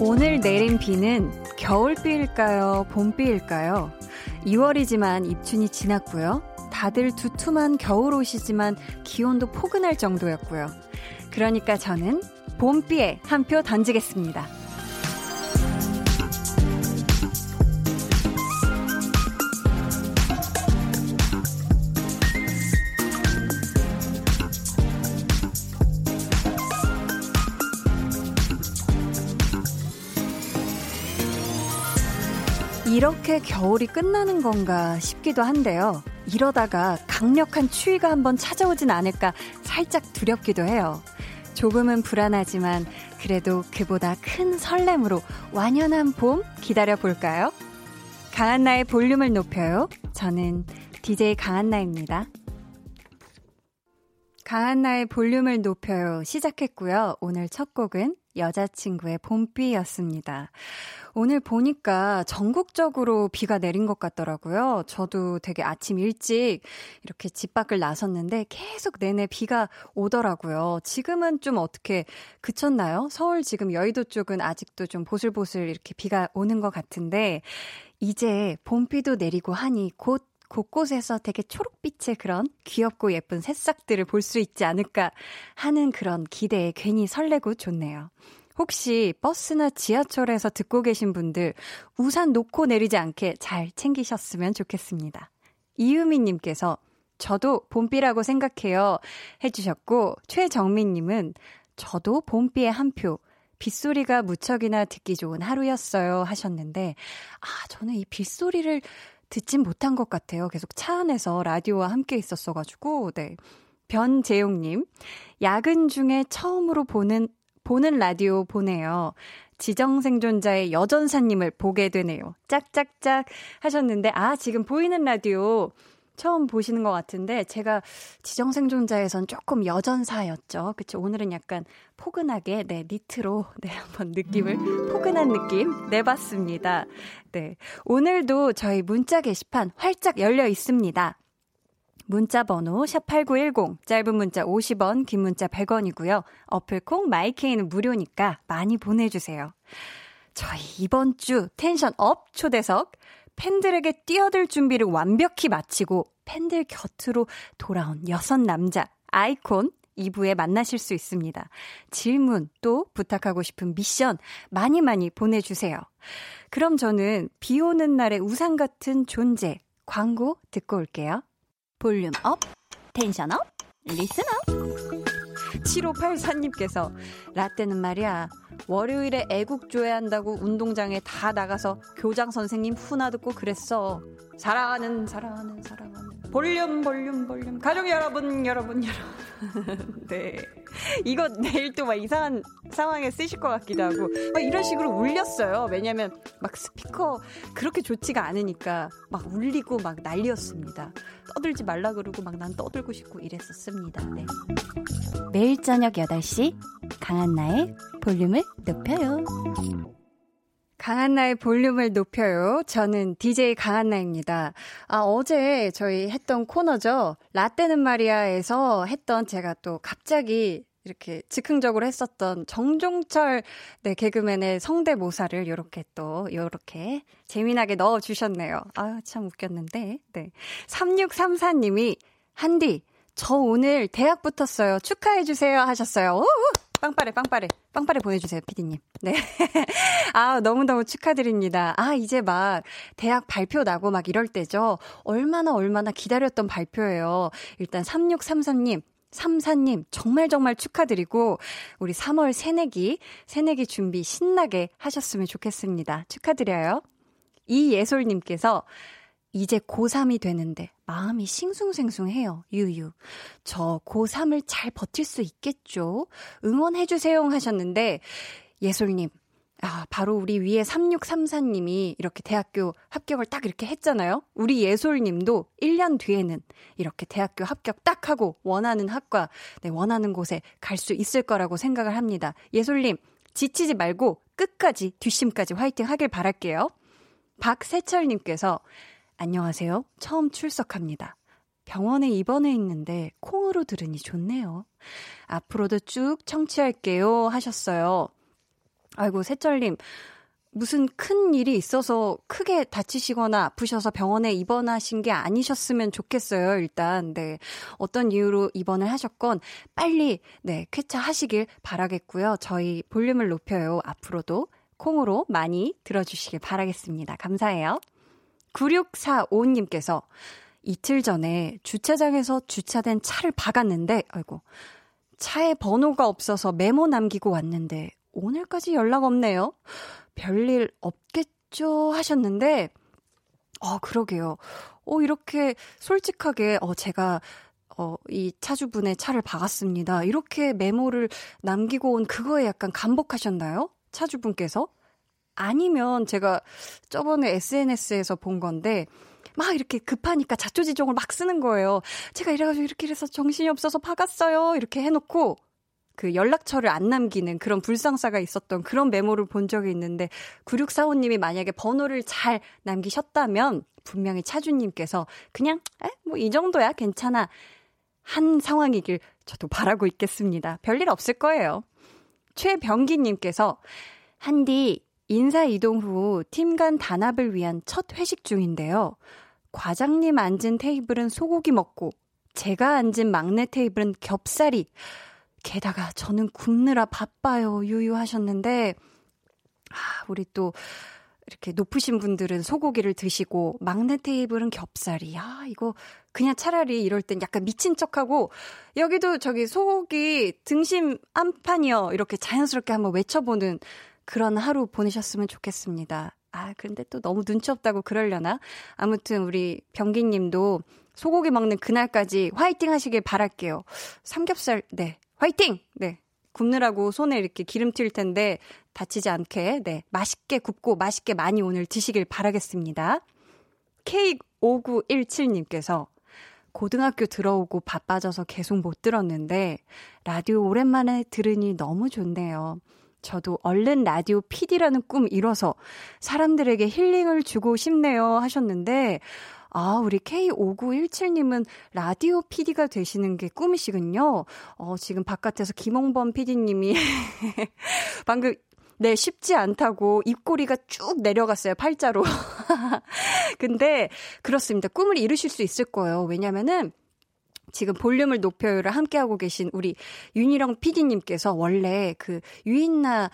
오늘 내린 비는 겨울비일까요? 봄비일까요? 2월이지만 입춘이 지났고요. 다들 두툼한 겨울옷이지만 기온도 포근할 정도였고요. 그러니까 저는 봄비에 한 표 던지겠습니다. 이렇게 겨울이 끝나는 건가 싶기도 한데요. 이러다가 강력한 추위가 한번 찾아오진 않을까 살짝 두렵기도 해요. 조금은 불안하지만 그래도 그보다 큰 설렘으로 완연한 봄 기다려 볼까요? 강한나의 볼륨을 높여요. 저는 DJ 강한나입니다. 강한나의 볼륨을 높여요. 시작했고요. 오늘 첫 곡은 여자친구의 봄비였습니다. 오늘 보니까 전국적으로 비가 내린 것 같더라고요. 저도 되게 아침 일찍 이렇게 집 밖을 나섰는데 계속 내내 비가 오더라고요. 지금은 좀 어떻게 그쳤나요? 서울 지금 여의도 쪽은 아직도 좀 보슬보슬 이렇게 비가 오는 것 같은데 이제 봄비도 내리고 하니 곧 곳곳에서 되게 초록빛의 그런 귀엽고 예쁜 새싹들을 볼 수 있지 않을까 하는 그런 기대에 괜히 설레고 좋네요. 혹시 버스나 지하철에서 듣고 계신 분들 우산 놓고 내리지 않게 잘 챙기셨으면 좋겠습니다. 이유미님께서 저도 봄비라고 생각해요 해주셨고 최정민님은 저도 봄비에 한 표. 빗소리가 무척이나 듣기 좋은 하루였어요 하셨는데 아 저는 이 빗소리를 듣진 못한 것 같아요. 계속 차 안에서 라디오와 함께 있었어가지고 네. 변재용님, 야근 중에 처음으로 보는 보는 라디오 보내요. 지정생존자의 여전사님을 보게 되네요. 짝짝짝 하셨는데, 아, 지금 보이는 라디오 처음 보시는 것 같은데, 제가 지정생존자에선 조금 여전사였죠. 그쵸. 오늘은 약간 포근하게, 네, 니트로, 네, 한번 느낌을, 포근한 느낌 내봤습니다. 네. 오늘도 저희 문자 게시판 활짝 열려 있습니다. 문자 번호 샵8910 짧은 문자 50원 긴 문자 100원이고요. 어플 콩 마이케이는 무료니까 많이 보내주세요. 저희 이번 주 tension up 초대석 팬들에게 뛰어들 준비를 완벽히 마치고 팬들 곁으로 돌아온 여섯 남자 아이콘 2부에 만나실 수 있습니다. 질문 또 부탁하고 싶은 미션 많이 많이 보내주세요. 그럼 저는 비 오는 날의 우산 같은 존재 광고 듣고 올게요. volume up, tension up, listen up. 7584님께서 라떼는 말이야 월요일에 애국 조회 한다고 운동장에 다 나가서 교장 선생님 훈화 듣고 그랬어. 사랑하는 사랑하는 사랑하는. 볼륨 볼륨 볼륨. 가족 여러분 여러분 여러분. 네. 이거 내일 또 막 이상한 상황에 쓰실 것 같기도 하고. 막 이런 식으로 울렸어요. 왜냐면 막 스피커 그렇게 좋지가 않으니까 막 울리고 막 난리였습니다. 떠들지 말라 그러고 막 난 떠들고 싶고 이랬었습니다. 네. 매일 저녁 8시 강한나의 볼륨을 높여요 강한나의 볼륨을 높여요. 저는 DJ 강한나입니다. 아, 어제 저희 했던 코너죠. 라떼는 말이야에서 했던 제가 또 갑자기 이렇게 즉흥적으로 했었던 정종철 네, 개그맨의 성대모사를 요렇게 또 요렇게 재미나게 넣어 주셨네요. 아, 참 웃겼는데. 네. 3634님이 한디 저 오늘 대학 붙었어요. 축하해 주세요 하셨어요. 우우! 빵빠레, 빵빠레, 빵빠레 보내주세요, 피디님. 네. 아, 너무너무 축하드립니다. 아, 이제 막 대학 발표 나고 막 이럴 때죠. 얼마나 얼마나 기다렸던 발표예요. 일단 3634님, 34님, 정말 정말 축하드리고, 우리 3월 새내기, 새내기 준비 신나게 하셨으면 좋겠습니다. 축하드려요. 이예솔님께서, 이제 고3이 되는데 마음이 싱숭생숭해요. 유유. 저 고3을 잘 버틸 수 있겠죠? 응원해주세요 하셨는데, 예솔님. 아, 바로 우리 위에 3634님이 이렇게 대학교 합격을 딱 이렇게 했잖아요? 우리 예솔님도 1년 뒤에는 이렇게 대학교 합격 딱 하고 원하는 학과, 네, 원하는 곳에 갈 수 있을 거라고 생각을 합니다. 예솔님, 지치지 말고 끝까지, 뒷심까지 화이팅 하길 바랄게요. 박세철님께서 안녕하세요. 처음 출석합니다. 병원에 입원해 있는데 콩으로 들으니 좋네요. 앞으로도 쭉 청취할게요 하셨어요. 아이고, 세철님. 무슨 큰 일이 있어서 크게 다치시거나 아프셔서 병원에 입원하신 게 아니셨으면 좋겠어요, 일단. 네. 어떤 이유로 입원을 하셨건 빨리, 네, 쾌차하시길 바라겠고요. 저희 볼륨을 높여요. 앞으로도 콩으로 많이 들어주시길 바라겠습니다. 감사해요. 9645님께서 이틀 전에 주차장에서 주차된 차를 박았는데, 아이고, 차에 번호가 없어서 메모 남기고 왔는데, 오늘까지 연락 없네요. 별일 없겠죠? 하셨는데, 어, 그러게요. 어, 이렇게 솔직하게, 어, 제가, 어, 이 차주분의 차를 박았습니다. 이렇게 메모를 남기고 온 그거에 약간 감복하셨나요? 차주분께서? 아니면 제가 저번에 SNS에서 본 건데, 막 이렇게 급하니까 자초지종을 막 쓰는 거예요. 제가 이래가지고 이렇게 해서 정신이 없어서 박았어요. 이렇게 해놓고, 그 연락처를 안 남기는 그런 불상사가 있었던 그런 메모를 본 적이 있는데 9645님이 만약에 번호를 잘 남기셨다면 분명히 차주님께서 그냥 뭐 이 정도야 괜찮아 한 상황이길 저도 바라고 있겠습니다. 별일 없을 거예요. 최병기님께서 한디 인사 이동 후 팀 간 단합을 위한 첫 회식 중인데요. 과장님 앉은 테이블은 소고기 먹고 제가 앉은 막내 테이블은 겹살이 게다가 저는 굽느라 바빠요. 유유하셨는데, 아, 우리 또, 이렇게 높으신 분들은 소고기를 드시고, 막내 테이블은 겹살이. 아, 이거, 그냥 차라리 이럴 땐 약간 미친 척하고, 여기도 저기 소고기 등심 안판이요. 이렇게 자연스럽게 한번 외쳐보는 그런 하루 보내셨으면 좋겠습니다. 아, 근데 또 너무 눈치 없다고 그러려나? 아무튼 우리 병기 님도 소고기 먹는 그날까지 화이팅 하시길 바랄게요. 삼겹살, 네. 화이팅! 네. 굽느라고 손에 이렇게 기름 튈 텐데 다치지 않게 네. 맛있게 굽고 맛있게 많이 오늘 드시길 바라겠습니다. K5917님께서 고등학교 들어오고 바빠져서 계속 못 들었는데 라디오 오랜만에 들으니 너무 좋네요. 저도 얼른 라디오 PD라는 꿈 이뤄서 사람들에게 힐링을 주고 싶네요 하셨는데 아, 우리 K5917님은 라디오 PD가 되시는 게 꿈이시군요. 어, 지금 바깥에서 김홍범 PD님이 방금 네, 쉽지 않다고 입꼬리가 쭉 내려갔어요, 팔자로. 근데, 그렇습니다. 꿈을 이루실 수 있을 거예요. 왜냐면은, 지금 볼륨을 높여요를 함께하고 계신 우리 윤희령 PD님께서 원래 그 유인나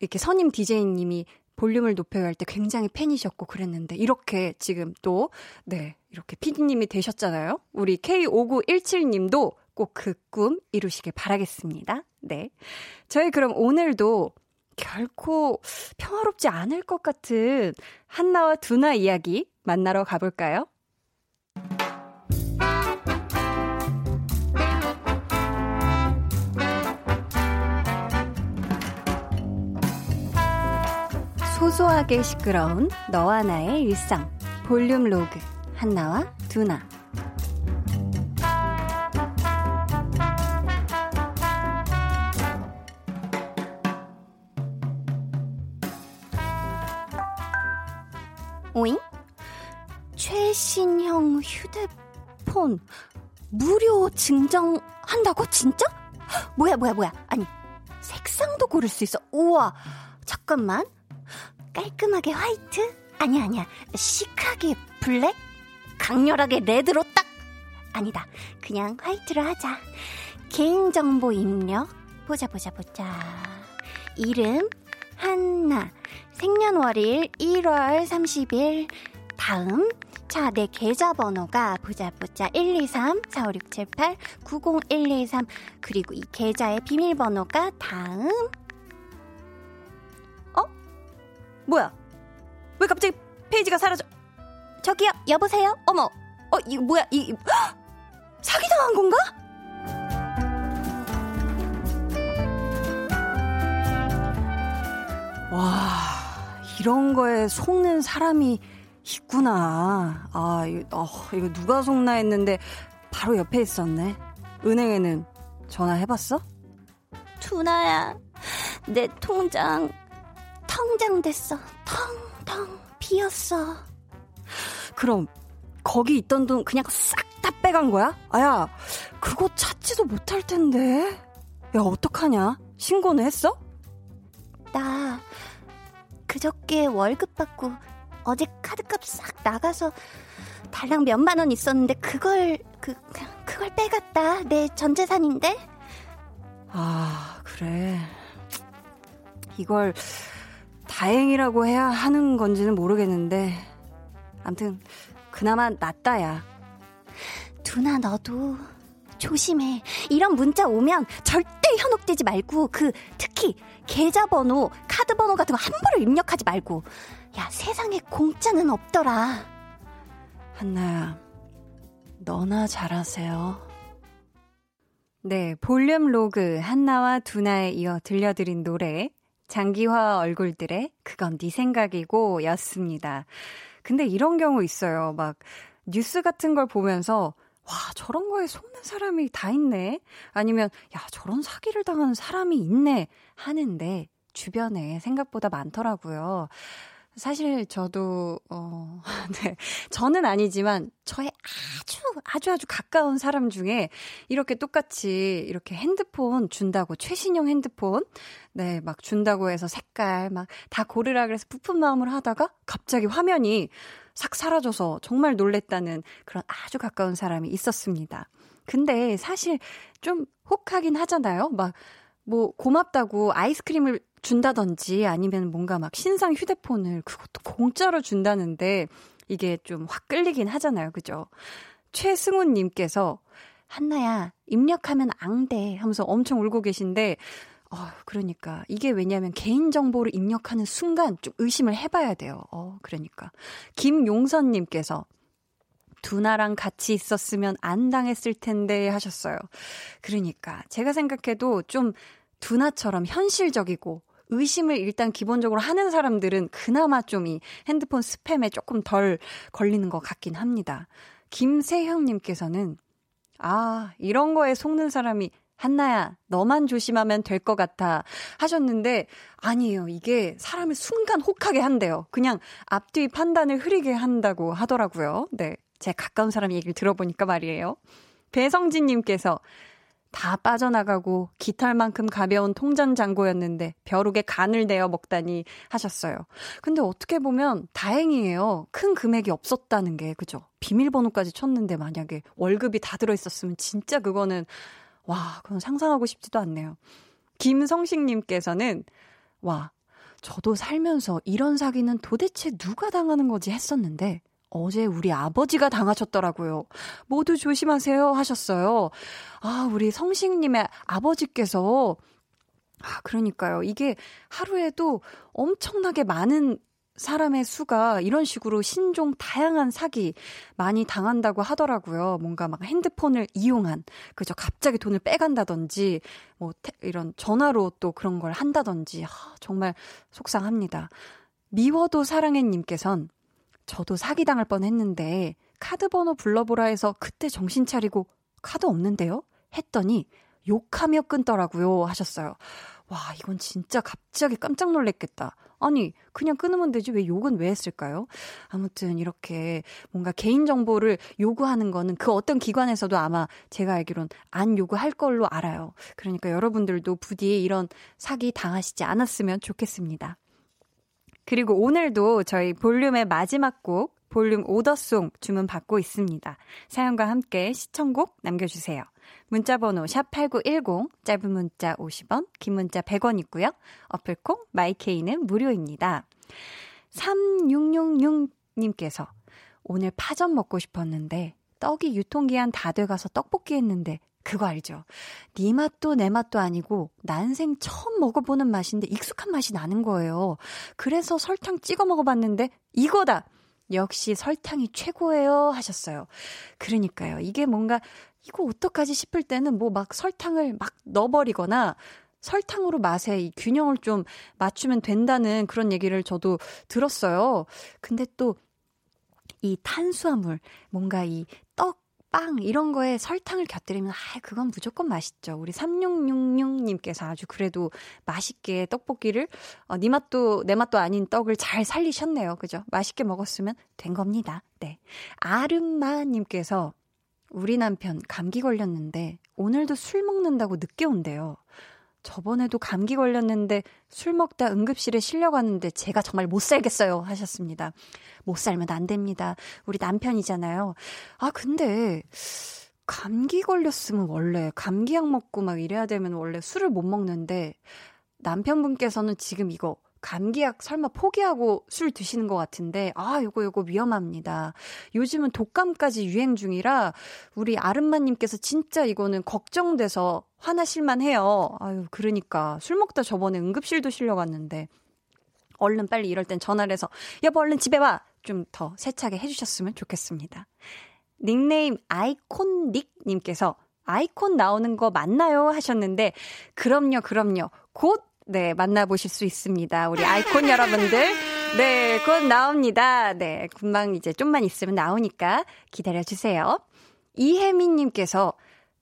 이렇게 선임 DJ님이 볼륨을 높여야 할 때 굉장히 팬이셨고 그랬는데 이렇게 지금 또 네, 이렇게 피디님이 되셨잖아요. 우리 K5917님도 꼭 그 꿈 이루시길 바라겠습니다. 네. 저희 그럼 오늘도 결코 평화롭지 않을 것 같은 한나와 두나 이야기 만나러 가볼까요? 소소하게 시끄러운 너와 나의 일상 볼륨 로그 한나와 두나 오잉? 최신형 휴대폰 무료 증정한다고? 진짜? 뭐야 뭐야 뭐야 아니 색상도 고를 수 있어 우와 잠깐만 깔끔하게 화이트? 아니야, 아니야. 시크하게 블랙? 강렬하게 레드로 딱! 아니다. 그냥 화이트로 하자. 개인정보 입력. 보자, 보자, 보자. 이름, 한나. 생년월일 1월 30일. 다음. 자, 내 계좌번호가 보자, 보자. 123 4567 90123. 그리고 이 계좌의 비밀번호가 다음. 뭐야? 왜 갑자기 페이지가 사라져? 저기요, 여보세요? 어머, 어, 이거 뭐야? 이, 헉! 사기당한 건가? 와, 이런 거에 속는 사람이 있구나. 아, 이거, 어, 이거 누가 속나 했는데 바로 옆에 있었네. 은행에는 전화해봤어? 투나야, 내 통장 텅장됐어. 텅텅 비었어. 그럼 거기 있던 돈 그냥 싹 다 빼간 거야? 아야, 그거 찾지도 못할 텐데. 야, 어떡하냐? 신고는 했어? 나 그저께 월급 받고 어제 카드값 싹 나가서 달랑 몇만 원 있었는데 그걸 그 그걸 빼갔다. 내 전 재산인데. 아, 그래. 이걸 다행이라고 해야 하는 건지는 모르겠는데 암튼 그나마 낫다야. 두나 너도 조심해. 이런 문자 오면 절대 현혹되지 말고 그 특히 계좌번호, 카드번호 같은 거 함부로 입력하지 말고. 야 세상에 공짜는 없더라. 한나야, 너나 잘하세요. 네, 볼륨 로그 한나와 두나에 이어 들려드린 노래 장기화 얼굴들의 그건 네 생각이고 였습니다. 근데 이런 경우 있어요. 막 뉴스 같은 걸 보면서 와, 저런 거에 속는 사람이 다 있네. 아니면 야, 저런 사기를 당하는 사람이 있네 하는데 주변에 생각보다 많더라고요. 사실 저도 어, 네. 저는 아니지만 저의 아주 아주 아주 가까운 사람 중에 이렇게 똑같이 이렇게 핸드폰 준다고 최신형 핸드폰 네, 막 준다고 해서 색깔 막 다 고르라 그래서 부푼 마음으로 하다가 갑자기 화면이 싹 사라져서 정말 놀랬다는 그런 아주 가까운 사람이 있었습니다. 근데 사실 좀 혹하긴 하잖아요. 막 뭐 고맙다고 아이스크림을 준다든지 아니면 뭔가 막 신상 휴대폰을 그것도 공짜로 준다는데 이게 좀 확 끌리긴 하잖아요. 그죠? 최승훈님께서 한나야, 입력하면 앙대 하면서 엄청 울고 계신데, 어, 그러니까. 이게 왜냐면 개인정보를 입력하는 순간 좀 의심을 해봐야 돼요. 어, 그러니까. 김용선님께서 두나랑 같이 있었으면 안 당했을 텐데 하셨어요. 그러니까. 제가 생각해도 좀 두나처럼 현실적이고 의심을 일단 기본적으로 하는 사람들은 그나마 좀 이 핸드폰 스팸에 조금 덜 걸리는 것 같긴 합니다. 김세형님께서는 아, 이런 거에 속는 사람이 한나야, 너만 조심하면 될 것 같아. 하셨는데, 아니에요. 이게 사람을 순간 혹하게 한대요. 그냥 앞뒤 판단을 흐리게 한다고 하더라고요. 네. 제 가까운 사람 얘기를 들어보니까 말이에요. 배성진님께서 다 빠져나가고 깃털만큼 가벼운 통전장고였는데 벼룩에 간을 내어 먹다니 하셨어요. 근데 어떻게 보면 다행이에요. 큰 금액이 없었다는 게 그죠? 비밀번호까지 쳤는데 만약에 월급이 다 들어 있었으면 진짜 그거는 와 그건 상상하고 싶지도 않네요. 김성식 님께서는 와 저도 살면서 이런 사기는 도대체 누가 당하는 거지 했었는데 어제 우리 아버지가 당하셨더라고요. 모두 조심하세요 하셨어요. 아, 우리 성식님의 아버지께서 아, 그러니까요. 이게 하루에도 엄청나게 많은 사람의 수가 이런 식으로 신종 다양한 사기 많이 당한다고 하더라고요. 뭔가 막 핸드폰을 이용한, 그죠. 갑자기 돈을 빼간다든지, 뭐, 태, 이런 전화로 또 그런 걸 한다든지, 아, 정말 속상합니다. 미워도 사랑해님께선 저도 사기당할 뻔 했는데 카드 번호 불러보라 해서 그때 정신 차리고 카드 없는데요? 했더니 욕하며 끊더라고요 하셨어요. 와, 이건 진짜 갑자기 깜짝 놀랐겠다. 아니, 그냥 끊으면 되지 왜 욕은 왜 했을까요? 아무튼 이렇게 뭔가 개인 정보를 요구하는 거는 그 어떤 기관에서도 아마 제가 알기론 안 요구할 걸로 알아요. 그러니까 여러분들도 부디 이런 사기 당하시지 않았으면 좋겠습니다. 그리고 오늘도 저희 볼륨의 마지막 곡 볼륨 오더송 주문 받고 있습니다. 사연과 함께 시청곡 남겨주세요. 문자번호 샵8910, 짧은 문자 50원, 긴 문자 100원 있고요. 어플콩, 마이케이는 무료입니다. 3666님께서 오늘 파전 먹고 싶었는데 떡이 유통기한 다 돼가서 떡볶이 했는데 그거 알죠? 네 맛도 내 맛도 아니고 난생 처음 먹어보는 맛인데 익숙한 맛이 나는 거예요. 그래서 설탕 찍어 먹어봤는데 이거다! 역시 설탕이 최고예요 하셨어요. 그러니까요. 이게 뭔가 이거 어떡하지 싶을 때는 뭐 막 설탕을 막 넣어버리거나 설탕으로 맛의 이 균형을 좀 맞추면 된다는 그런 얘기를 저도 들었어요. 근데 또 이 탄수화물, 뭔가 이떡 빵 이런 거에 설탕을 곁들이면 아 그건 무조건 맛있죠. 우리 3666님께서 아주 그래도 맛있게 떡볶이를 어, 네 맛도 내 맛도 아닌 떡을 잘 살리셨네요. 그죠? 맛있게 먹었으면 된 겁니다. 네. 아름마 님께서 우리 남편 감기 걸렸는데 오늘도 술 먹는다고 늦게 온대요. 저번에도 감기 걸렸는데 술 먹다 응급실에 실려갔는데 제가 정말 못 살겠어요. 하셨습니다. 못 살면 안 됩니다. 우리 남편이잖아요. 아, 근데 감기 걸렸으면 원래 감기약 먹고 막 이래야 되면 원래 술을 못 먹는데 남편분께서는 지금 이거 감기약 설마 포기하고 술 드시는 것 같은데, 아, 요거, 요거 위험합니다. 요즘은 독감까지 유행 중이라, 우리 아름마님께서 진짜 이거는 걱정돼서 화나실만 해요. 아유, 그러니까. 술 먹다 저번에 응급실도 실려갔는데, 얼른 빨리 이럴 땐 전화를 해서, 여보, 얼른 집에 와! 좀 더 세차게 해주셨으면 좋겠습니다. 닉네임 아이콘닉님께서, 아이콘 나오는 거 맞나요? 하셨는데, 그럼요, 그럼요. 곧 네, 만나보실 수 있습니다. 우리 아이콘 여러분들. 네, 곧 나옵니다. 네, 금방 이제 좀만 있으면 나오니까 기다려주세요. 이혜민님께서,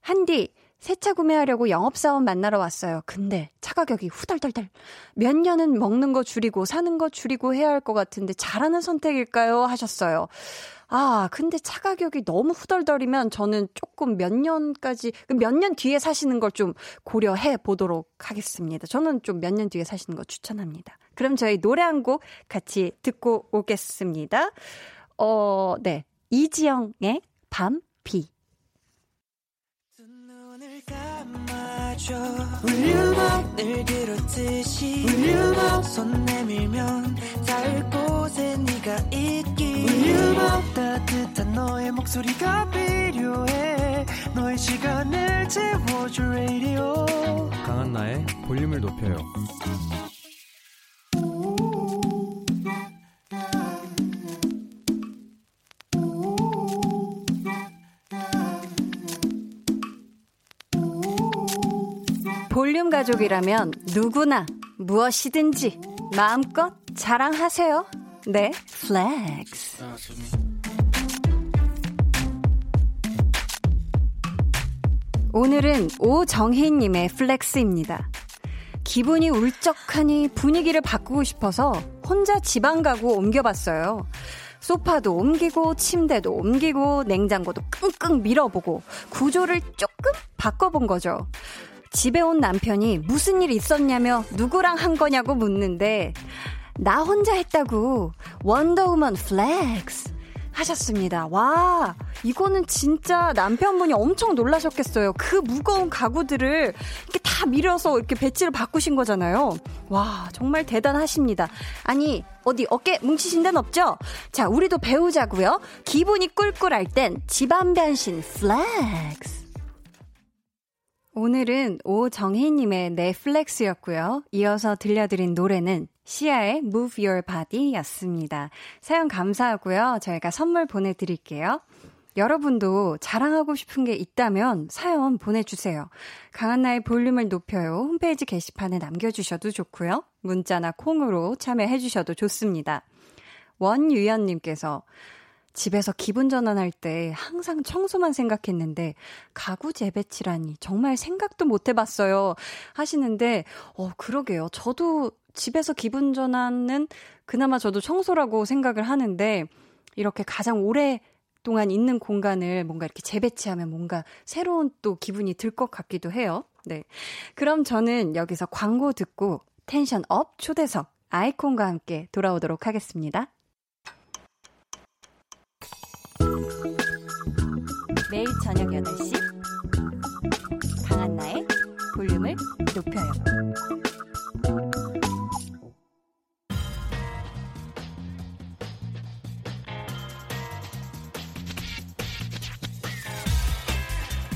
한디, 새 차 구매하려고 영업사원 만나러 왔어요. 근데 차 가격이 후덜덜덜. 몇 년은 먹는 거 줄이고 사는 거 줄이고 해야 할 것 같은데 잘하는 선택일까요? 하셨어요. 아, 근데 차 가격이 너무 후덜덜이면 저는 조금 몇 년까지, 그 몇년 뒤에 사시는 걸 좀 고려해 보도록 하겠습니다. 저는 좀 몇 년 뒤에 사시는 거 추천합니다. 그럼 저희 노래 한 곡 같이 듣고 오겠습니다. 어, 네. 이지영의 밤, 비. 울륨업 늘 그렇듯이 울륨업 손 내밀면 닿을 곳에 네가 있기 따뜻한 너의 목소리가 필요해. 너의 시간을 채워줄 radio. 강한나의 볼륨을 높여요. 볼륨 가족이라면 누구나 무엇이든지 마음껏 자랑하세요. 네, 플렉스. 오늘은 오정희님의 flex입니다. 기분이 울적하니 분위기를 바꾸고 싶어서 혼자 집안 가구 옮겨봤어요. 소파도 옮기고 침대도 옮기고 냉장고도 끙끙 밀어보고 구조를 조금 바꿔본 거죠. 집에 온 남편이 무슨 일 있었냐며 누구랑 한 거냐고 묻는데 나 혼자 했다고 원더우먼 flex 하셨습니다. 와, 이거는 진짜 남편분이 엄청 놀라셨겠어요. 그 무거운 가구들을 이렇게 다 밀어서 이렇게 배치를 바꾸신 거잖아요. 와, 정말 대단하십니다. 아니, 어디 어깨 뭉치신 데는 없죠? 자, 우리도 배우자고요. 기분이 꿀꿀할 땐 집안 변신 flex. 오늘은 오정희님의 넷플렉스였고요. 이어서 들려드린 노래는 시아의 Move Your Body 였습니다. 사연 감사하고요. 저희가 선물 보내드릴게요. 여러분도 자랑하고 싶은 게 있다면 사연 보내주세요. 강한나의 볼륨을 높여요. 홈페이지 게시판에 남겨주셔도 좋고요. 문자나 콩으로 참여해주셔도 좋습니다. 원유연님께서 집에서 기분 전환할 때 항상 청소만 생각했는데 가구 재배치라니 정말 생각도 못 해봤어요. 하시는데, 어, 그러게요. 저도 집에서 기분 전환은 그나마 저도 청소라고 생각을 하는데 이렇게 가장 오래 동안 있는 공간을 뭔가 이렇게 재배치하면 뭔가 새로운 또 기분이 들 것 같기도 해요. 네. 그럼 저는 여기서 광고 듣고 tension up 초대석 아이콘과 함께 돌아오도록 하겠습니다. 매일 저녁 8시 강한나의 볼륨을 높여요.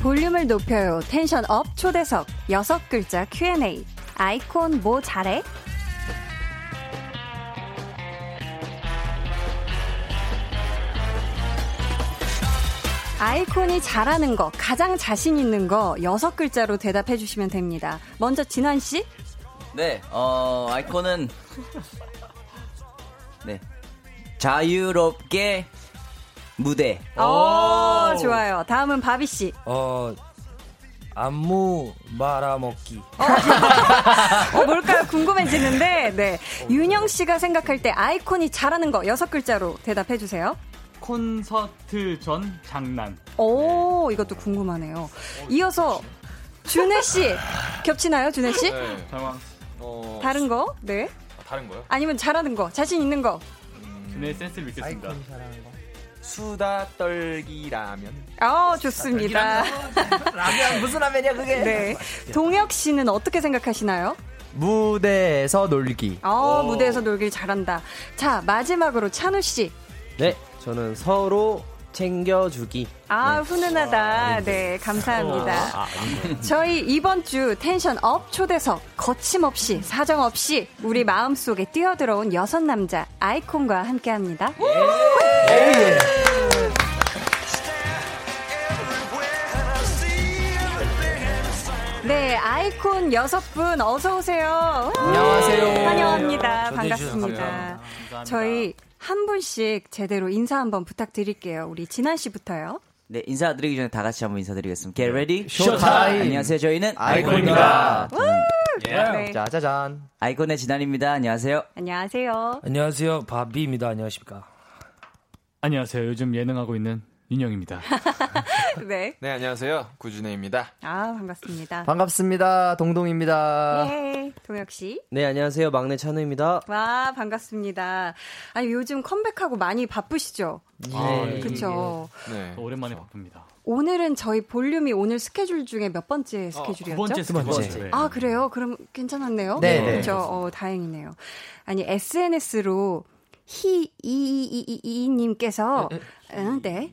볼륨을 높여요. tension up 초대석 여섯 글자 Q&A 아이콘 뭐 잘해? 아이콘이 잘하는 거, 가장 자신 있는 거 여섯 글자로 대답해 주시면 됩니다. 먼저 진환 씨? 네, 어, 아이콘은 네. 자유롭게 무대. 오, 좋아요. 다음은 바비 씨. 어, 안무 말아먹기. 어, 어, 뭘까요? 궁금해지는데, 네. 윤영 씨가 생각할 때 아이콘이 잘하는 거 여섯 글자로 대답해 주세요. 콘서트 전 장난. 오, 네. 이것도 궁금하네요. 이어서 준혜 씨 겹치나요, 준혜 씨? 네. 어, 다른 거? 네. 아, 다른 거요? 아니면 잘하는 거, 자신 있는 거. 준의 센스를 믿겠습니다. 수다 떨기 라면. 아, 좋습니다. 라면 무슨 라면이야 그게? 네. 동혁 씨는 어떻게 생각하시나요? 무대에서 놀기. 아, 무대에서 놀길 잘한다. 자, 마지막으로 찬우 씨. 네, 저는 서로 챙겨주기. 아, 훈훈하다. 네, 감사합니다. 저희 이번 주 tension up 초대석 거침없이 사정없이 우리 마음속에 뛰어들어온 여섯 남자 아이콘과 함께 합니다. 네, 아이콘 여섯 분 어서 오세요. 안녕하세요. 환영합니다. 주셔서 반갑습니다. 저희 한 분씩 제대로 인사 한번 부탁드릴게요. 우리 진한 씨부터요. 네, 인사드리기 전에 다 같이 한번 인사드리겠습니다. Get ready? 쇼타임. 안녕하세요. 저희는 아이콘입니다. 네. 짜자잔. 아이콘의 진한입니다. 안녕하세요. 안녕하세요. 안녕하세요 바비입니다. 안녕하십니까? 안녕하세요. 요즘 예능하고 있는 윤영입니다. 네. 네, 안녕하세요. 구준혜입니다. 아, 반갑습니다. 반갑습니다. 동동입니다. 예, 동혁 씨. 네, 안녕하세요. 막내 찬우입니다. 와, 반갑습니다. 아니, 요즘 컴백하고 많이 바쁘시죠? 네. 그쵸. 네. 오랜만에 바쁩니다. 오늘은 저희 볼륨이 오늘 스케줄 중에 몇 번째 스케줄이었죠? 두 번째 두 번째. 스케줄. 네. 아, 그래요? 그럼 괜찮았네요? 네, 네. 그죠? 어, 다행이네요. 아니, SNS로 히이이이이님께서, 응, 네.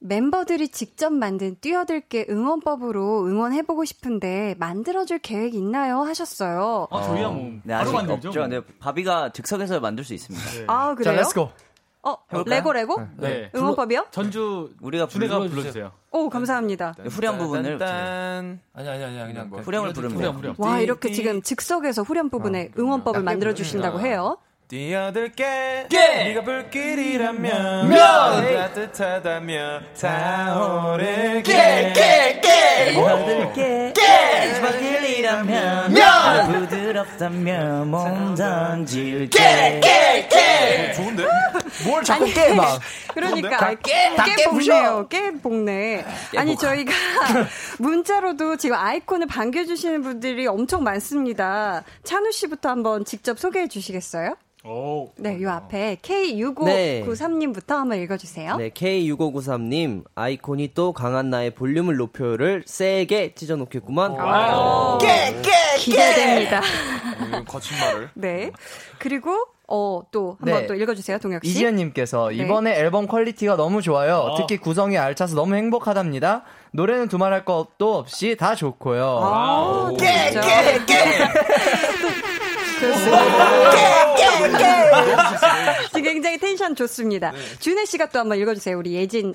멤버들이 직접 만든 뛰어들게 응원법으로 응원해보고 싶은데 만들어줄 계획 있나요? 하셨어요. 아, 저희야 뭐 네, 바로 만들죠. 없죠. 네, 바비가 즉석에서 만들 수 있습니다. 아, 자, 그래요? let's go. 어, 해볼까요? let's go let's go? 네. 응원법이요? 전주 우리가 준회가 불러- 불러주세요. 오, 감사합니다. 네, 후렴 부분을 딴. 아니 아니 아니 그냥 뭐. 후렴을 부르면 후렴. 후렴. 와, 이렇게 지금 즉석에서 후렴 부분에 응원법을 만들어 주신다고 해요. 뛰어들게. 네가 불길이라면 따뜻하다면 타오르게. 뛰어들게. 스파클이라면 부드럽다면 몸 던질게. 좋은데? 뭘 자꾸 깨, 막. 그러니까. 다 깨, 다깨깨 복네요. 깨 복네. 아니 저희가 문자로도 지금 아이콘을 반겨주시는 분들이 엄청 많습니다. 찬우 씨부터 한번 직접 소개해 주시겠어요? 오. 네, 요 앞에 네. K6593님부터 한번 읽어주세요. 네, K6593님, 아이콘이 또 강한나의 볼륨을 높여요를 세게 찢어놓겠구만. 기대됩니다. 음, 거친 말을. 네. 그리고 어 또 한번 네. 또 읽어주세요, 동혁 씨. 이지연님께서 네. 이번에 앨범 quality가 너무 좋아요. 특히 구성이 알차서 너무 행복하답니다. 노래는 두말할 것도 없이 다 좋고요. 아, 깨, 진짜. 깨, 깨. 지금 굉장히 텐션 좋습니다. 준혜 씨가 또 한번 읽어주세요. 우리 예진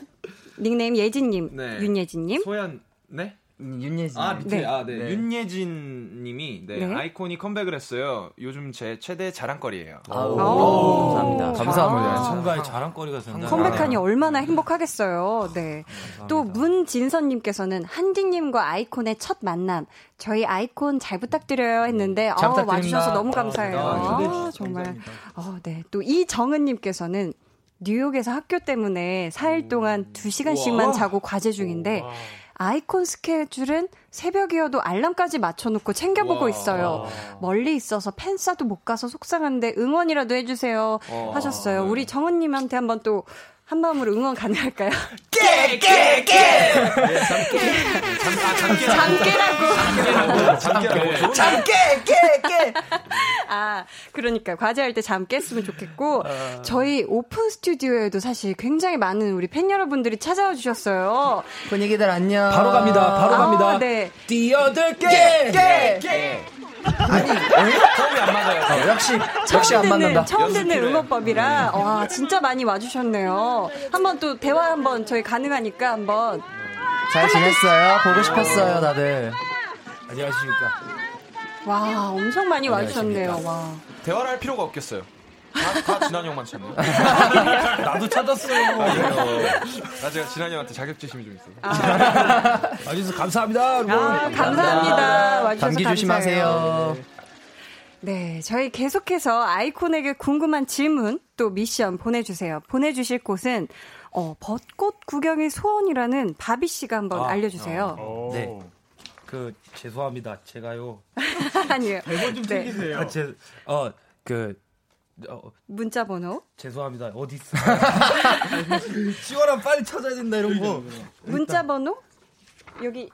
닉네임 예진님, 네. 윤예진님. 소연, 네? 윤예진. 아, 밑에, 네. 아, 네. 네. 윤예진 님이, 네, 네. 아이콘이 컴백을 했어요. 요즘 제 최대 자랑거리예요. 오. 감사합니다. 감사합니다. 참가의 자랑거리가 된다. 컴백하니 얼마나 행복하겠어요. 네. 또 문진선 님께서는 한디 님과 아이콘의 첫 만남. 저희 아이콘 잘 부탁드려요 했는데 잘 어, 부탁드립니다. 와주셔서 너무 감사해요. 아, 아, 주셔서 정말. 어, 네. 또 이정은 님께서는 뉴욕에서 학교 때문에 4일 동안 2시간씩만 자고 과제 중인데 아이콘 스케줄은 새벽이어도 알람까지 맞춰놓고 챙겨보고 있어요. 멀리 있어서 팬싸도 못 가서 속상한데 응원이라도 해주세요. 하셨어요. 우리 정은님한테 한번 또 한 마음으로 응원 가능할까요? 잠깨라고. 잠 깨, 깨, 깨. 아, 그러니까 과제할 때 잠 깼으면 좋겠고 저희 오픈 스튜디오에도 사실 굉장히 많은 우리 팬 여러분들이 찾아와 주셨어요. 분위기들 안녕. 바로 갑니다. 바로 갑니다. 아, 네. 뛰어들게. 깨, 깨. 처음이 안 맞아요. 어, 역시 역시 처음 안 듣는 맞는다. 처음 듣는 응원법이라 와 진짜 많이 와주셨네요. 한번 또 대화 한번 저희 가능하니까 한번 잘 지냈어요? 보고 싶었어요, 다들. 안녕하십니까. 와 엄청 많이 와주셨네요. 와. 대화를 할 필요가 없겠어요. 다, 다 진한 형만 찾네요. 나도 찾았어요. 나 제가 진한 형한테 자격지심이 좀 있어요. 와주셔서 감사합니다. 여러분. 아 감사합니다. 와주셔서 감기. 조심하세요. 네, 저희 계속해서 아이콘에게 궁금한 질문 또 미션 보내주세요. 보내주실 곳은 어, 벚꽃 구경이 소원이라는 바비 씨가 한번 알려주세요. 어. 네. 그 죄송합니다. 제가요. 아니에요. 대본 좀 네. 챙기세요. 아, 제, 어, 그, 어, 문자 번호. 죄송합니다. 어디 있어? 지원아 빨리 찾아야 된다 이런 거. 문자 번호? 여기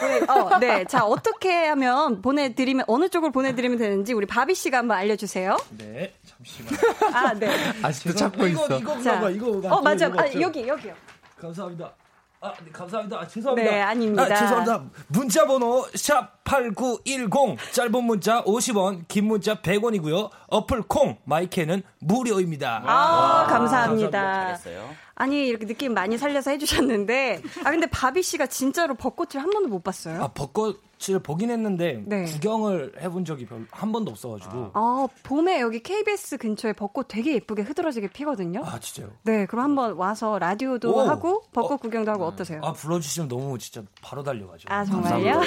보내, 어, 네. 자, 어떻게 하면 보내드리면, 어느 쪽으로 보내드리면 되는지 우리 바비 씨가 한번 알려주세요. 네, 잠시만. 아, 네. 아직도 찾고 이거 있어. 이거 자, 봐봐. 이거 어, 맞아. 이거 아? 여기, 여기요. 감사합니다. 아, 네, 감사합니다. 아, 죄송합니다. 네, 아닙니다. 아, 죄송합니다. 문자 번호 샵8910 짧은 문자 50원, 긴 문자 100원이고요. 어플 콩 마이케는 무료입니다. 아, 감사합니다. 잘했어요. 아니, 이렇게 느낌 많이 살려서 해주셨는데. 아, 근데 바비 씨가 진짜로 벚꽃을 한 번도 못 봤어요? 아, 벚꽃을 보긴 했는데 네. 구경을 해본 적이 별한 번도 없어가지고. 아, 봄에 여기 KBS 근처에 벚꽃 되게 예쁘게 흐드러지게 피거든요. 아, 진짜요? 네, 그럼 한번 와서 라디오도 오. 하고 벚꽃 어. 구경도 하고 어떠세요? 아, 불러주시면 너무 진짜 바로 달려가지고. 아, 정말요?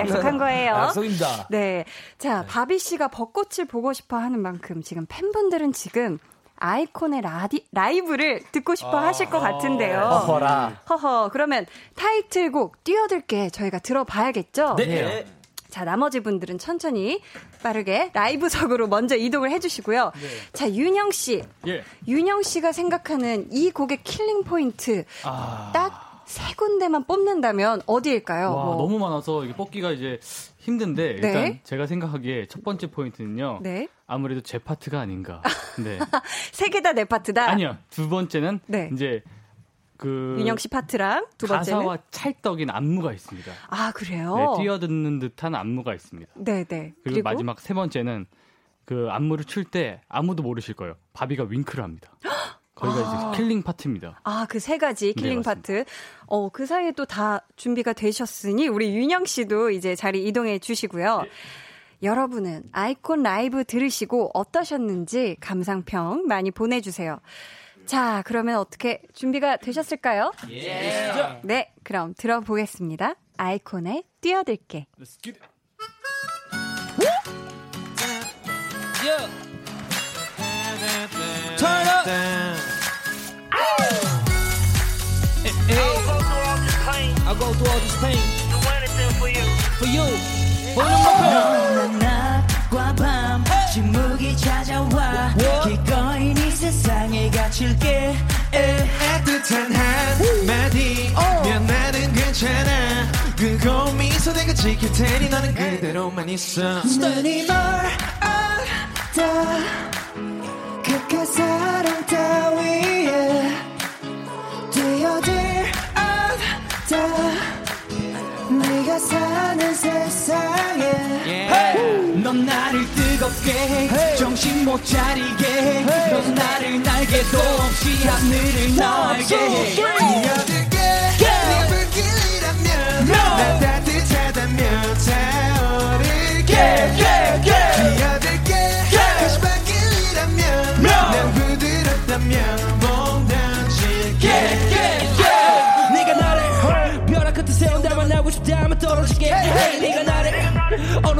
약속한 거예요. 약속입니다. 네. 자, 바비 씨가 벚꽃을 보고 싶어 하는 만큼 지금 팬분들은 지금 아이콘의 라디, 라이브를 듣고 싶어 하실 것 같은데요. 어허라. 허허. 그러면 타이틀곡 뛰어들게 저희가 들어봐야겠죠? 네. 자, 나머지 분들은 천천히 빠르게 라이브석으로 먼저 이동을 해주시고요. 자, 윤형 씨. 예. 윤형 씨가 생각하는 이 곡의 killing point 딱 세 군데만 뽑는다면 어디일까요? 와, 뭐. 너무 많아서 이게 뽑기가 이제 힘든데 네. 일단 제가 생각하기에 첫 번째 포인트는요. 네. 아무래도 제 파트가 아닌가. 네. 세 개 다 내 파트다. 아니요. 두 번째는 네. 이제 그 윤형 씨 파트랑 두 번째는 가사와 찰떡인 안무가 있습니다. 아 그래요? 네, 뛰어드는 듯한 안무가 있습니다. 네, 네. 그리고, 마지막 세 번째는 그 안무를 출 때 아무도 모르실 거예요. 바비가 윙크를 합니다. 거기가 이제 killing 파트입니다. 아, 그 세 가지 killing 네, 파트. 어, 그 사이에 또 다 준비가 되셨으니 우리 윤형 씨도 이제 자리 이동해 주시고요. 여러분은 아이콘 라이브 들으시고 어떠셨는지 감상평 많이 보내주세요. 자, 그러면 어떻게 준비가 되셨을까요? 네, 그럼 들어보겠습니다. 아이콘의 뛰어들게. Turn up. I go through all this pain. For you. 넌 낮과 밤. 침묵이 찾아와. 기꺼이 네 세상에 갇힐게. 따뜻한 한마디 면 나는 괜찮아. 그고 미소 내가 지킬 테니 너는 그대로만 있어. 눈이 널 알다 그깟 사랑 따위에 않다. 네가 사는 세상에. 넌 나를 뜨겁게 해 정신 못 차리게 해넌 나를 날개도 없이 하늘을 날게. 해 뛰어들게. 네가 불길이라면 난 따뜻하다면 타오르게. 뛰어들게. 다시 발길이라면 난 부드럽다면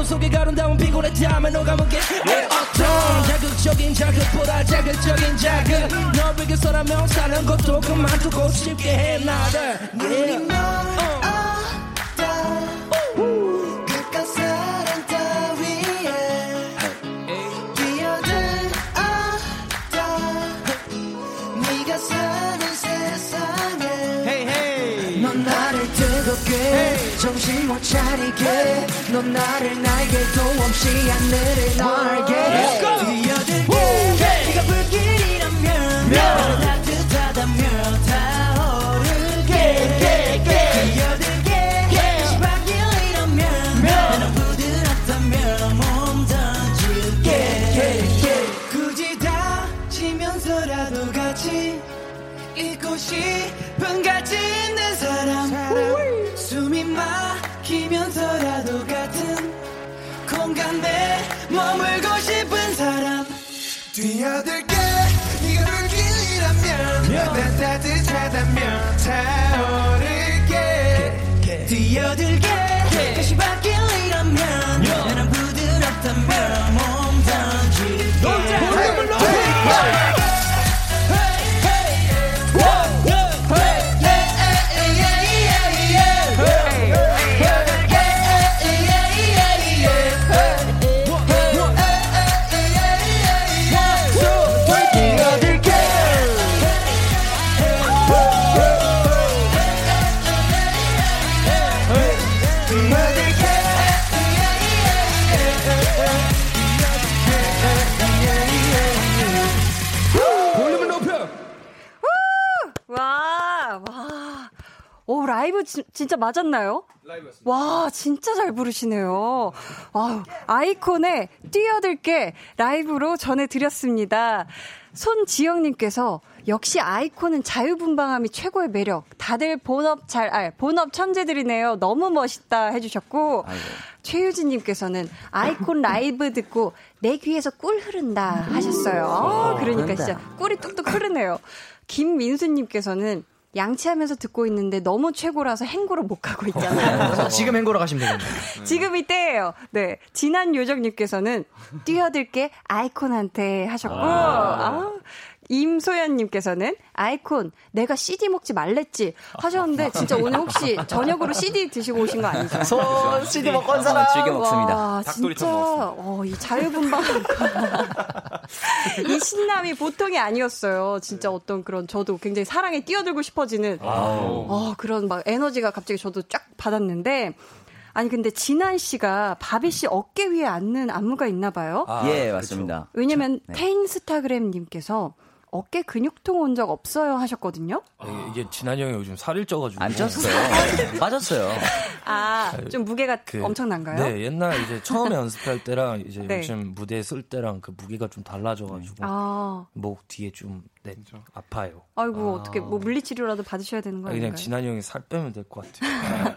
어느 속에 가른다면 피곤했다면 녹아먹게. 어떤 자극적인 자극보다 자극적인 자극. 널 위해서라면 사는 것도 그만두고 싶게 해 나를. 눈이 그깟 정신 못 차리게. 넌 나를 날개도 없이 하늘을 날게. 뛰어들게. 네가 불길이라면 따뜻하다면 타오르게. 뛰어들게. 부드럽다면 몸 던질게. 굳이 다치면서라도 같이 있고 싶은 가치 있는 사람 머물고 싶은 사람. 뛰어들게 네가 불길이라면. 난 따뜻하다면. 타오르게. 뛰어들게 다시 발길이라면. 나는 부드럽다면. 몸 던질게 라이브 지- 진짜 맞았나요? 와, 진짜 잘 부르시네요. wow, 아이콘의 뛰어들게 라이브로 전해드렸습니다. 손지영님께서 역시 아이콘은 자유분방함이 최고의 매력. 다들 본업 잘 알, 본업 천재들이네요. 너무 멋있다 해주셨고, 최유진님께서는 아이콘 라이브 듣고 내 귀에서 꿀 흐른다 하셨어요. 어, 그러니까 진짜 꿀이 뚝뚝 흐르네요. 김민수님께서는 양치하면서 듣고 있는데 너무 최고라서 행고를 못 가고 있잖아요. 지금 행거로 가시면 되겠네요. 지금 이때예요. 네. 진한 요정님께서는 뛰어들게 아이콘한테 하셨고, 아. 임소연님께서는 아이콘 내가 CD 먹지 말랬지 하셨는데 진짜 오늘 혹시 저녁으로 CD 드시고 오신 거 아니죠? 손 CD 먹고 온 사람. 즐겨 먹습니다. 와, 닭도리탕 진짜 어, 이 자유분방 이 신남이 보통이 아니었어요. 진짜 어떤 그런 저도 굉장히 사랑에 뛰어들고 싶어지는 어, 그런 막 에너지가 갑자기 저도 쫙 받았는데 아니 근데 진한 씨가 바비 씨 어깨 위에 앉는 안무가 있나 봐요. 예, 맞습니다. 왜냐면 테인스타그램 님께서 어깨 근육통 온 적 없어요 하셨거든요. 아, 이게 진한이 형이 요즘 살을 쪄가지고 안 쪘어요. 빠졌어요. 아, 좀 무게가 그, 엄청난가요? 네, 옛날 이제 처음에 연습할 때랑 이제 네. 요즘 무대에 쓸 때랑 그 무게가 좀 달라져가지고 아, 목 뒤에 좀 네, 아파요. 아이고 어떻게 뭐 물리치료라도 받으셔야 되는 거 아, 그냥? 진한이 형이 살 빼면 될 것 같아요.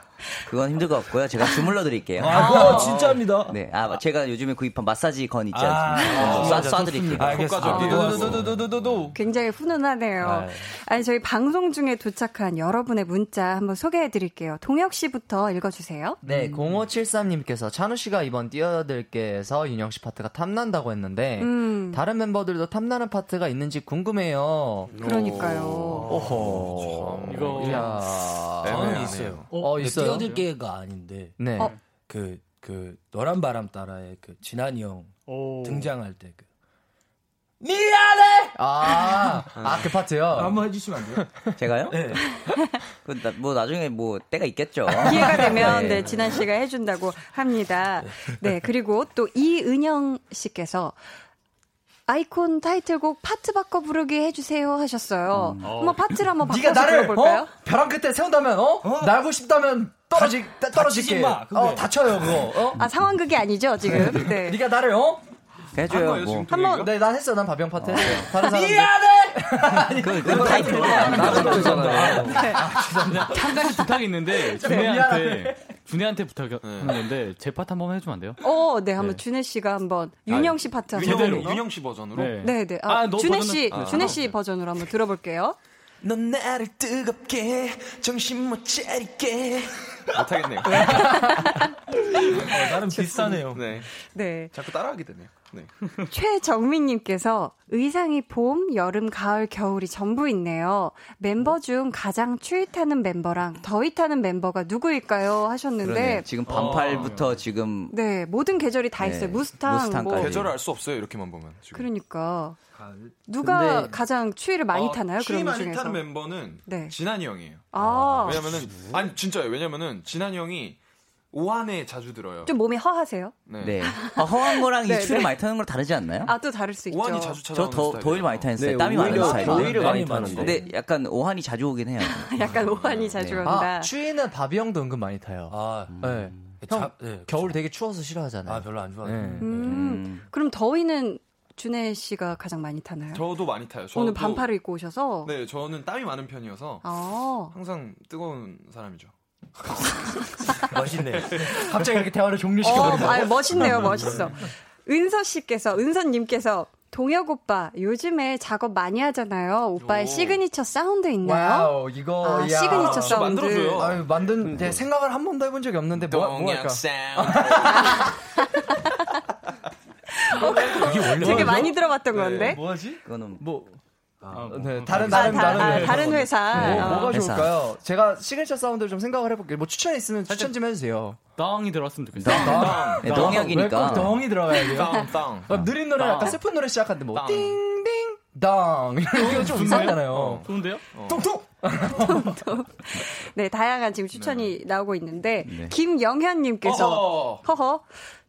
그건 힘들 것 같고요. 제가 주물러 드릴게요. 아, 그거 진짜입니다. 네, 아 제가 요즘에 구입한 마사지 건 있지 아, 않습니까? 아, 쏴, 쏴드릴게요. 알겠습니다. 굉장히 훈훈하네요. 아, 아니 저희 방송 중에 도착한 여러분의 문자 한번 소개해 드릴게요. 동혁 씨부터 읽어주세요. 네, 0573님께서 찬우 씨가 이번 뛰어들게에서 윤영 씨 파트가 탐난다고 했는데 음. 다른 멤버들도 탐나는 파트가 있는지 궁금해요. 그러니까요. 오호. 이거. 저는 있어요. 어, 근데 있어요? 뛰어들게가 아닌데 네. 어. 그, 그 너란 바람 따라의 그 진한이 형 오. 등장할 때 그. 아, 아, 그 파트요? 한번 해주시면 안 돼요? 제가요? 네. 그, 나- 뭐 나중에 뭐 때가 있겠죠. 기회가 되면 네. 네, 진한 씨가 해준다고 합니다. 네 그리고 또 이은영 씨께서 아이콘 타이틀곡 파트 바꿔 부르기 해주세요 하셨어요. 한번 파트를 한번 네가 바꿔서 나를 불러볼까요? 어? 벼랑 끝에 세운다면 어? 날고 싶다면 떨어지 떨어질게. 다치지 마, 그게. 어, 다쳐요 그거. 어? 아 상황극이 아니죠 지금. 네. 네가 나를 어? 해줘요. 뭐. 한번 네, 난 했어. 난 바비 형 파트 했어. 다른 사람 그, 그 타이틀. 한 가지 부탁이 있는데 준회한테 준회한테 부탁하는 건데 제 파트 한번 해주면 안 돼요? 어, 네, 한번 준혜 씨가 한번 윤영 씨 파트 한번 제대로? 윤영 씨 버전으로. 네. 네, 네. 아, 아, 너 준혜 씨, 아, 준혜 씨 버전으로 한번 들어볼게요. 넌 나를 뜨겁게 정신 못 차리게 못하겠네요. 나름 비슷하네요. 네. 네. 자꾸 따라하게 되네요. 네. 최정민님께서 의상이 봄, 여름, 가을, 겨울이 전부 있네요. 멤버 중 가장 추위 타는 멤버랑 더위 타는 멤버가 누구일까요? 하셨는데, 그러네. 지금 반팔부터 지금 네, 모든 계절이 다 네, 있어요. 무스탕, 무스탕까지. 뭐. 계절을 알 수 없어요. 이렇게만 보면 지금. 그러니까. 누가 근데- 가장 추위를 많이 어, 타나요? 추위 많이 중에서. 타는 멤버는 네. 진한이 형이에요. 아, 왜냐면은 아니 진짜요. 왜냐면은 진한이 형이 오한에 자주 들어요. 좀 몸이 허하세요? 네. 네. 아, 허한 거랑 네, 이 추를 네. 많이 타는 거랑 다르지 않나요? 아, 또 다를 수 있죠. 오한이 자주 찾아오는 저 더, 스타일이에요. 더위를 많이 타는 스타일, 네, 땀이 많은 오히려 스타일. 더위를 많이 타는데. 근데 약간 오한이 자주 오긴 해요. 약간 오한이 자주 네. 온다. 아, 추위는 바비 형도 은근 많이 타요. 아, 네. 자, 형, 네. 겨울 되게 추워서 싫어하잖아요. 아, 별로 안 좋아해요. 네. 음, 음. 그럼 더위는 준회 씨가 가장 많이 타나요? 저도 많이 타요. 저도, 오늘 반팔을 입고 오셔서. 네, 저는 땀이 많은 편이어서 아, 항상 뜨거운 사람이죠. 멋있네요. 갑자기 이렇게 대화를 어, 종료시켜버린다. 아, 멋있네요, 멋있어. 은서 씨께서, 은서님께서 동혁 오빠 요즘에 작업 많이 하잖아요. 오빠의 오. signature sound 있나요? 와우, 이거, 아, 야. 시그니처 사운드. 만들어줘요. 아유, 만든, 제 생각을 한 번도 해본 적이 없는데, 뭐, 뭐 할까? 동양 사운드. 이게 원래 되게 많이 들어봤던 건데. 뭐하지? 그거는 뭐, 아, 네, 다른, 아, 다른, 다, 다른. 아, 회사. 다른 회사. 뭐, 어. 뭐가 회사. 좋을까요? 제가 시그니처 사운드를 좀 생각을 해볼게요. 뭐 추천 있으면 추천 좀 해주세요. 땅이 들어갔으면 좋겠어요. 네, 동혁이니까. 왜꼭 덩이 들어가야 돼요? 땅, 땅. 어, 느린 노래, 약간 슬픈 노래 시작하는데 뭐, 띵띵, 당. 이런 게좀 이상하잖아요. 좋은데요? 뚱뚱! 네, 다양한 지금 추천이 나오고 있는데 네. 김영현님께서. 허허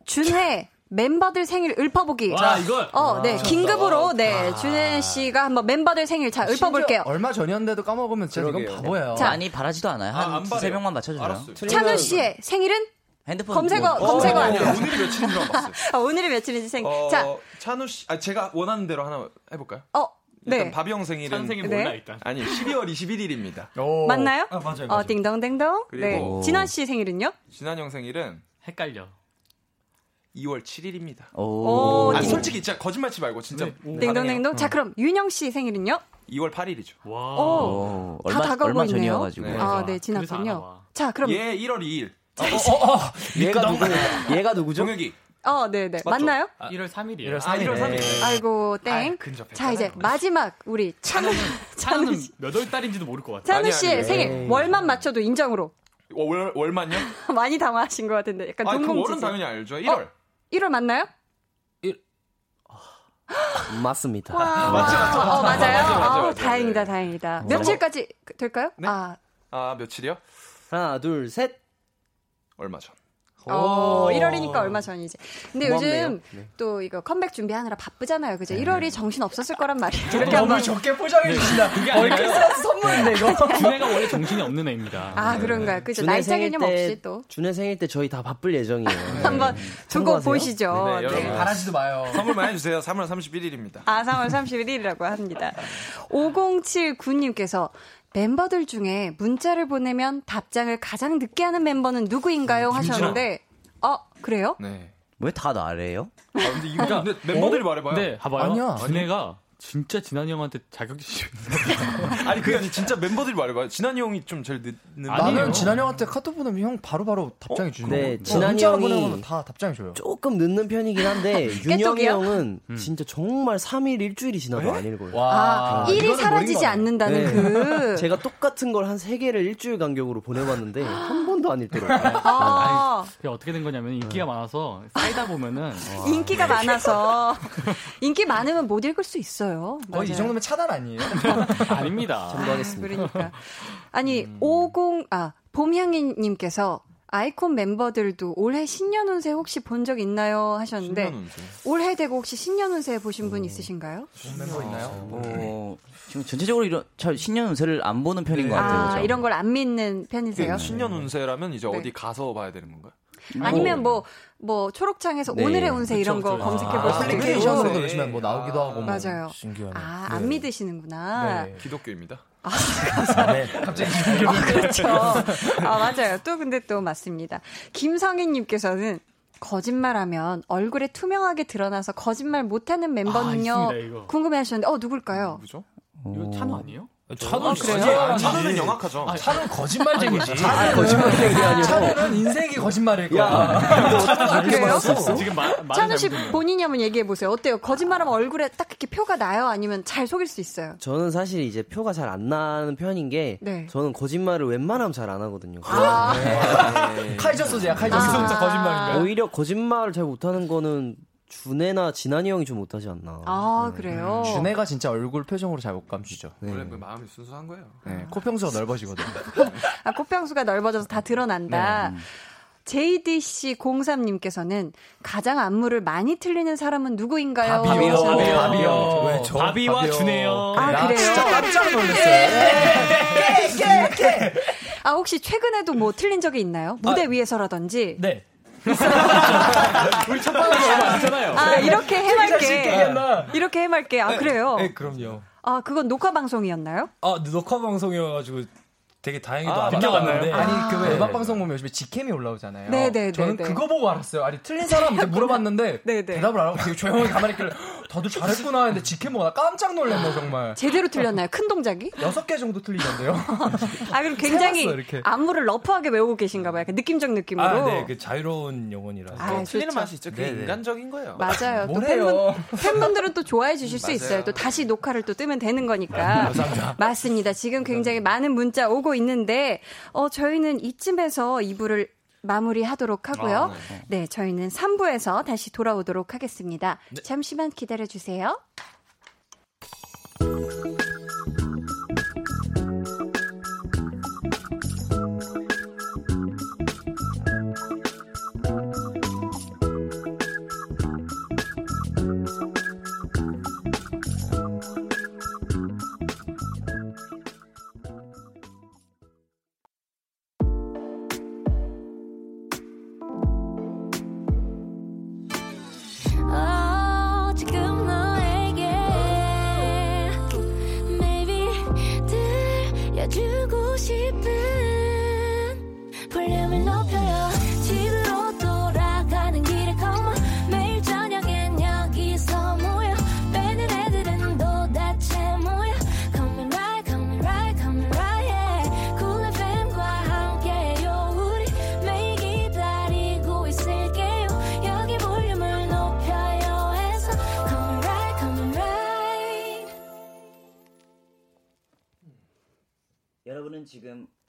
준회 멤버들 생일 읊어보기. 와, 이걸? 어, 네. 와. 긴급으로, 네. 준혜 씨가 한번 멤버들 생일 자, 읊어볼게요. 얼마 전이었는데도 까먹으면 진짜 이건 그러게요. 바보예요. 자. 많이 바라지도 않아요. 아, 안한 두세 바래요. 명만 맞춰줘요. 알았어요. 찬우 씨의 생일은? 핸드폰 검색어, 뭐- 검색어 어, 안 아니, 돼요. 오늘이 며칠인 줄 알았어요. 아, 오늘이 며칠인지 생. 어, 자, 찬우 씨, 아, 제가 원하는 대로 하나 해볼까요? 어, 일단 네. 바비 형 생일은 찬 생일 네. 몰라 일단. 아니 12월 21일입니다. 맞나요? 아, 맞아요. 어, 맞아요. 딩동댕동. 네. 그리고- 진원 씨 생일은요? 진한 형 생일은 헷갈려. 2월 7일입니다. 오, 아 딩- 솔직히 진짜 거짓말 치지 말고 진짜 딩동댕동. 자, 그럼 윤영 씨 생일은요? 2월 8일이죠. 와. 오, 어, 다 얼마 다가오고 얼마 있네요. 전이어가지고. 네. 아. 네, 지났군요. 자, 그럼 얘 1월 2일. 얘가 누구? 얘가 누구죠? 동혁이. 어, 네, 네. 맞나요? 1월 3일이에요. 1월 아 1월 3일. 네. 아이고, 땡. 근접했잖아요. 자, 이제 마지막 우리 찬우 찬우 씨. 몇월 달인지도 모를 것 같아. 찬우 아니, 씨의 아니, 생일 에이. 월만 맞춰도 인정으로 어, 월 월만요? 많이 당황하신 것 같은데 약간 아, 그 월은. 당연히 알죠. 1월. 1월 맞나요? 맞습니다. 와. 맞죠, 맞죠. 어, 맞아요. 맞죠, 맞죠, 아우, 맞죠. 다행이다, 네. 다행이다. 며칠까지 될까요? 네? 아, 아, 며칠이요? 하나, 둘, 셋. 얼마 전. 어, 1월이니까 얼마 전이지. 근데 고맙네요. 요즘 네. 또 이거 컴백 준비하느라 바쁘잖아요. 그죠? 1월이 정신 없었을 거란 말이에요. 이렇게 너무 한번. 적게 포장해 주신다. 그게 거의. 크리스마스 선물인데 이거. 준혜가 원래 정신이 없는 애입니다. 아, 그런가요? 그죠? 날짜 생일 개념 때- 없이 또. 준혜 생일 때 저희 다 바쁠 예정이에요. 한번 두고 참고하세요. 보시죠. 네, 네. 여러분. 바라지도 마요. 선물 많이 주세요. 3월 31일입니다. 아, 3월 31일이라고 합니다. 5079님께서 멤버들 중에 문자를 보내면 답장을 가장 늦게 하는 멤버는 누구인가요? 하셨는데, 어, 그래요? 네. 왜 다 나래요? 아, 근데 이거 근데 멤버들이 말해봐요. 네, 봐봐요. 아니야. 준혜가 진짜 진한이 형한테 자격지심 아니 그게 아니 진짜 멤버들이 말해봐요. 진한이 형이 좀 제일 늦는. 나는 진한 형한테 카톡 보내면 형 바로바로 답장해 주는 네, 거. 진한이 문자로 형이- 다 답장해 줘요. 조금 늦는 편이긴 한데 윤영이? 형은 진짜 정말 3일 일주일이 지나도 안 읽어요. 아, 이거는 일이 노린 사라지지. 않는다는 네. 그. 제가 똑같은 걸한세 개를 일주일 간격으로 보내봤는데 한 번도 안 읽더라고요. 아, 그게 어떻게 된 거냐면 인기가 많아서 쌓이다 보면은 인기가 많아서. 인기 많으면 못 읽을 수 있어요. 거의 이 맞아요. 정도면 차단 아니에요? 아닙니다. 참고하겠습니다. 그러니까. 아니, 50, 아, 봄향이님께서 아이콘 멤버들도 올해 신년 운세 혹시 본 적 있나요? 하셨는데, 신년 운세. 올해 되고 혹시 신년 운세 보신 분 있으신가요? 멤버 있나요? 어, 지금 전체적으로 이런 잘 신년 운세를 안 보는 편인 것 같아요. 아, 저. 이런 걸 안 믿는 편이세요? 그 신년 운세라면 이제 네. 어디 가서 봐야 되는 건가요? 아니면 뭐, 뭐, 초록창에서 네. 오늘의 운세 이런 거 그쵸. 검색해 아, 있고. 애플리케이션으로도 네. 요즘에 뭐 나오기도 하고. 뭐 맞아요. 신기하네. 아, 안 믿으시는구나. 네. 기독교입니다. 네. 갑자기 아, 그렇죠. 아, 맞아요. 또 근데 또 맞습니다. 김성희님께서는 거짓말하면 얼굴에 투명하게 드러나서 거짓말 못하는 멤버는요. 아. 궁금해하셨는데, 어, 누굴까요? 누구죠? 이거 찬우 아니에요? 찬우 아, 씨. 그래요? 찬우는 영악하죠. 찬우 거짓말쟁이지. 거짓말쟁이 아니고. 차는 인생이 거짓말일 거야. 아, 그래요? 지금 찬우 씨. 본인이 한번 얘기해 보세요. 어때요? 거짓말하면 얼굴에 딱 이렇게 표가 나요? 아니면 잘 속일 수 있어요? 저는 사실 이제 표가 잘 안 나는 편인 게 네. 저는 거짓말을 웬만하면 잘 안 하거든요. 아. 네. 카이저 소재야, 카이저 아. 소재. 진짜 거짓말인가요? 오히려 거짓말을 잘 못하는 거는 준혜나 진한이 형이 좀 못하지 않나. 아, 그래요? 준혜가 진짜 얼굴 표정으로 잘 못 감추죠. 원래 그 마음이 순수한 거예요. 네, 코평수가 넓어지거든. 아, 코평수가 넓어져서 다 드러난다. JDC03님께서는 가장 안무를 많이 틀리는 사람은 누구인가요? 바비요. 하셨는데. 바비요. 왜 저? 바비와 바비요. 준혜요. 아, 나 그래요? 진짜 깜짝 놀랐어요. 아, 혹시 최근에도 뭐 틀린 적이 있나요? 무대 위에서라든지. 네. 우리 첫 번째 얼마 안 되잖아요. 아, 이렇게 해맑게. 이렇게 해맑게. 아, 그래요? 네, 그럼요. 아, 그건 녹화 방송이었나요? 아, 녹화 방송이어가지고 되게 다행히도 아, 안 늦게 나갔는데. 왔나요? 아니 그 네. 왜 음악 방송 보면 요즘에 직캠이 올라오잖아요. 네, 네, 저는 네, 네. 그거 보고 알았어요. 아니 틀린 사람한테 물어봤는데 네, 네. 대답을 안 하고 되게 조용히 가만히 있길래 다들 잘했구나 했는데 직캠 보고 나 깜짝 놀랐네 정말. 제대로 틀렸나요? 큰 동작이? 여섯 개 정도 틀리던데요. 아, 그럼 굉장히 세웠어, 이렇게. 안무를 러프하게 외우고 계신가 봐요. 약간 느낌적 느낌으로. 아, 네, 그 자유로운 영혼이라서. 아, 틀리는. 맛이 있죠. 그게 네네. 인간적인 거예요. 맞아요. 또? 팬분, 팬분들은 또 좋아해 주실 수. 있어요. 또 다시 녹화를 또 뜨면 되는 거니까. 감사합니다. 맞습니다. 지금 굉장히 많은 문자 오고 있는데, 어, 저희는 이쯤에서 2부를 마무리하도록 하고요. 아, 네. 저희는 3부에서 다시 돌아오도록 하겠습니다. 네. 잠시만 기다려 주세요.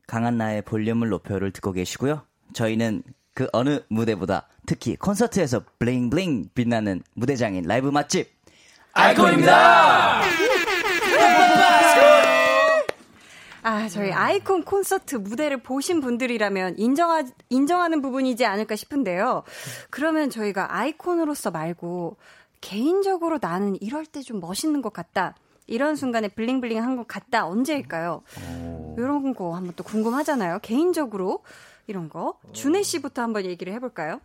강한 나의 볼륨을 높여를 듣고 계시고요. 저희는 그 어느 무대보다 특히 콘서트에서 블링블링 빛나는 무대장인 라이브 맛집 아이콘입니다. 아, 저희 아이콘 콘서트 무대를 보신 분들이라면 인정하, 인정하는 부분이지 않을까 싶은데요. 그러면 저희가 아이콘으로서 말고 개인적으로 나는 이럴 때 좀 멋있는 것 같다. 이런 순간에 bling bling 한 것 같다. 언제일까요? 이런 거 한번 또 궁금하잖아요. 개인적으로 이런 거. 준회 씨부터 한번 얘기를 해볼까요?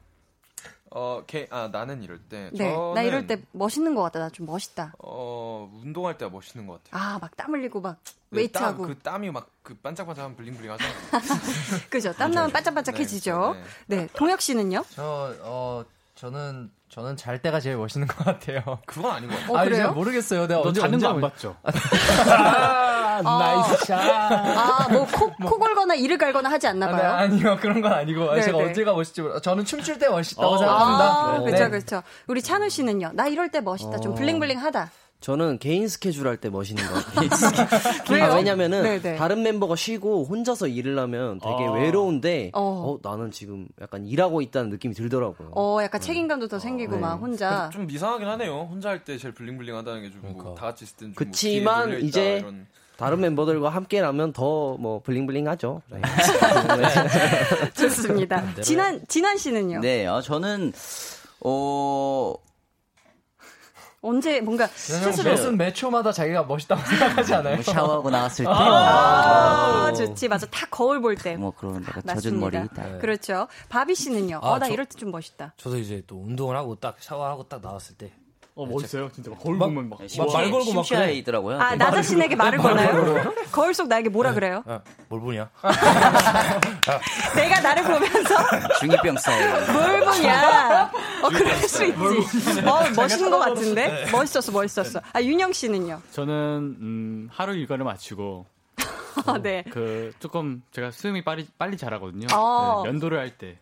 어, 개, 아 나는 이럴 때. 네. 저는, 나 이럴 때 멋있는 것 같다. 나 좀 멋있다. 어 운동할 때가 멋있는 것 같아요. 아, 막 땀 흘리고 막 네, weight하고. 땀, 그 땀이 막 그 반짝반짝한 bling bling 하잖아요. 그죠? 땀 나면 반짝반짝해지죠. 네. 동혁 씨는요? 저, 어, 저는, 저는 잘 때가 제일 멋있는 것 같아요. 그건 아닌 것 같아요. 어, 아니, 그래요? 제가 모르겠어요. 내가 너 언제 자는 언제 거안 멋- 봤죠? 아, nice shot. 아, 뭐, 코, 코 골거나 이를 갈거나 하지 않나 아, 네, 봐요. 아니요, 그런 건 아니고. 아니, 네, 제가 네. 언제가 멋있지 몰라. 저는 춤출 때 멋있다고 어. 생각합니다. 아, 네. 그렇죠, 그렇죠. 우리 찬우 씨는요? 나 이럴 때 멋있다. 좀 어. 블링블링하다. 저는 개인 스케줄 할 때 멋있는 것 같아요. 아, 왜냐면은 네네. 다른 멤버가 쉬고 혼자서 일을 하면 되게 아. 외로운데 어. 어. 나는 지금 약간 일하고 있다는 느낌이 들더라고요. 어, 약간 책임감도 더 생기고 네. 막 혼자. 좀 이상하긴 하네요. 혼자 할 때 제일 블링블링하다는 게좀뭐다 같이 있을 때는 좀 그치만 뭐 이제 이런. 다른 멤버들과 함께라면 더 뭐 블링블링하죠. 네. 좋습니다. 진한, 진한 씨는요? 네, 어, 저는 어 언제 뭔가 스스로. 무슨 매 초마다 자기가 멋있다고 생각하지 않아요? 뭐 샤워하고 나왔을 때 아, 뭐, 좋지. 맞아. 다 거울 볼 때. 뭐 그런 내가 젖은. 머리 다. 그렇죠. 바비 씨는요? 아, 어, 나 저- 이럴 때 좀 멋있다. 저도 이제 또 운동을 하고 딱 샤워하고 딱 나왔을 때 어, 멋있어요. 진짜 막 거울 막- 보면 막. 막말 걸고 막 그래. 심시하이더라고요. 아, 나 자신에게 말을 거나요? 거울 속 나에게 뭐라 그래요? 야, 뭘 보냐? 내가 나를 보면서 중이병 스타일. 뭘 보냐? 어, 그럴 수 있지. 어, 멋있는 것 같은데? 멋있었어, 멋있었어. 아, 윤영 씨는요? 저는 음, 하루 일과를 마치고 아, 네. 그 조금 제가 수염이 빨리 빨리 자라거든요. 어. 네, 면도를 할 때.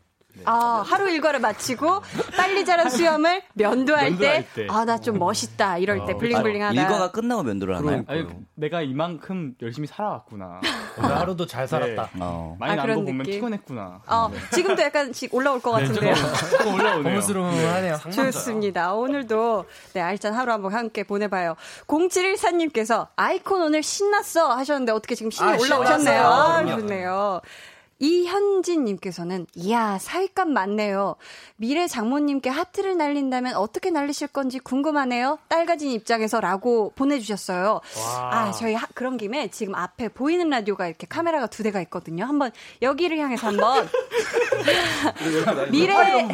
아, 하루 일과를 마치고 빨리 자란 수염을 면도할 면도할 때, 때. 아, 나 좀 멋있다. 이럴 때 어, 블링블링하다. 일과가 끝나고 면도를 하나요? 아니, 내가 이만큼 열심히 살아왔구나. 오늘 하루도 잘 살았다. 어. 많이 아, 거 보면 느낌? 피곤했구나. 어, 지금도 약간씩 올라올 것 같은데요. 조금 올라오네요. 고무스름하네요. 좋습니다. 오늘도 네, 알찬 하루 한번 함께 보내봐요. 0714님께서 아이콘 오늘 신났어 하셨는데 어떻게 지금 신이 아, 올라오셨네요. 신났어요. 아. 좋네요. 이현진님께서는 이야 사윗감 많네요. 미래 장모님께 하트를 날린다면 어떻게 날리실 건지 궁금하네요. 딸 가진 입장에서 라고 보내주셨어요. 아 저희 하- 그런 김에 지금 앞에 보이는 라디오가 이렇게 카메라가 두 대가 있거든요. 한번 여기를 향해서 한번 미래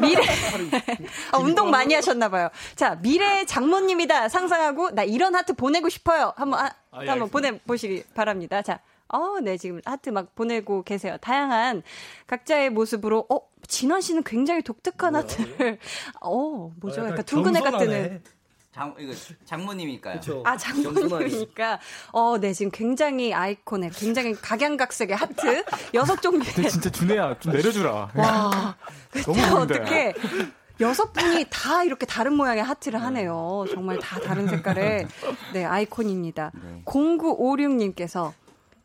미래 아, 운동 많이 하셨나봐요. 자 미래 장모님이다 상상하고 나 이런 하트 보내고 싶어요. 한번 아, 아, 예, 한번 알겠습니다. 보내 보시기 바랍니다. 자. 어, 네, 지금 하트 막 보내고 계세요. 다양한 각자의 모습으로, 어, 진원 씨는 굉장히 독특한 하트를, 어, 뭐죠? 약간 둥근 애가 뜨는. 장 이거 장모님이니까요. 아, 장모님이니까. 어, 네, 지금 굉장히 아이콘의, 굉장히 각양각색의 하트. 여섯 종류의. 근데 진짜 준혜야 좀 내려주라. 와, 너무 그때 보인다. 어떻게 여섯 분이 다 이렇게 다른 모양의 하트를 하네요. 정말 다 다른 색깔의 네 아이콘입니다. 0956님께서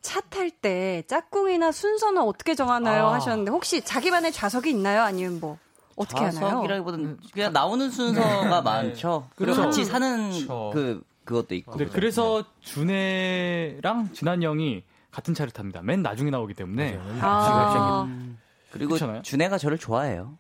차 탈 때 짝꿍이나 순서는 어떻게 정하나요? 아. 하셨는데 혹시 자기만의 좌석이 있나요? 아니면 뭐 어떻게 하나요? 좌석이라기보다는 그냥 나오는 순서가 많죠. 그리고 그렇죠. 같이 사는 그렇죠. 그 그것도 있고. 네, 그래서 준혜랑 진한 형이 같은 차를 탑니다. 맨 나중에 나오기 때문에. 아, 그리고 그렇잖아요. 준혜가 저를 좋아해요.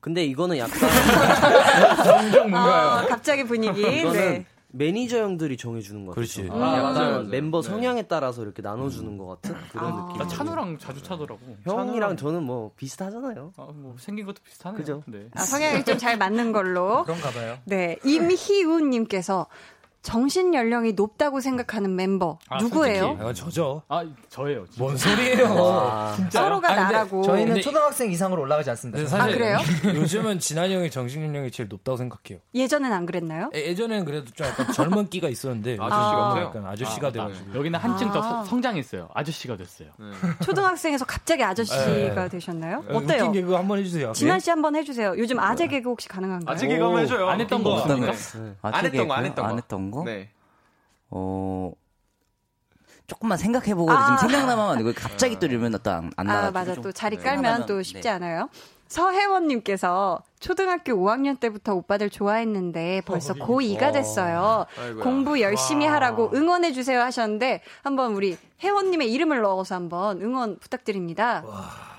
근데 이거는 약간 점점 뭔가요? 아, 갑자기 분위기. 이거는 네. 매니저 형들이 정해주는 것 같아요. 그렇지. 약간 아, 맞아요, 맞아요. 멤버 네. 성향에 따라서 이렇게 나눠주는 것 같은 그런 아. 느낌. 나 찬우랑 자주 차더라고. 형이랑 저는 뭐 비슷하잖아요. 아, 뭐 생긴 것도 비슷하네요. 그죠? 네. 아, 성향이 좀 잘 맞는 걸로. 그런가 봐요. 네, 임희운님께서 정신 연령이 높다고 생각하는 멤버 누구예요? 아, 저죠. 아, 저예요. 진짜. 뭔 소리예요? 와. 서로가 아니, 근데 나라고. 저희는 근데- 초등학생 이상으로 올라가지 않습니다. 근데 아, 그래요? 요즘은 진한이 형이 정신 연령이 제일 높다고 생각해요. 예전엔 안 그랬나요? 예, 예전에는 그래도 좀 약간 젊은 끼가 있었는데 아저씨 요즘은 같아요? 약간 아저씨가 아, 돼가지고 여기는 한층 더 아. 서- 성장했어요. 아저씨가 됐어요. 초등학생에서 갑자기 아저씨가 네. 되셨나요? 예, 어때요? 웃긴 개그 한번 해주세요. 진한 씨 한번 해주세요. 요즘 아재 개그 혹시 가능한가요? 아직 이거 한번 해줘요. 안 했던 거 없습니까? 거? 네. 안 했던 거, 안 했던 거. 안 거? 네. 어, 조금만 생각해보고 아. 지금 생각나면 이거 갑자기 또 이러면 또 안, 안 나가지고 아, 맞아. 좀또 자리 네. 깔면 하나만, 또 쉽지 네. 않아요. 서혜원님께서 초등학교 5학년 때부터 오빠들 좋아했는데 벌써 고2가 됐어요. 아이고야. 공부 열심히 하라고 응원해주세요 하셨는데 한번 우리 혜원님의 이름을 넣어서 한번 응원 부탁드립니다. 와.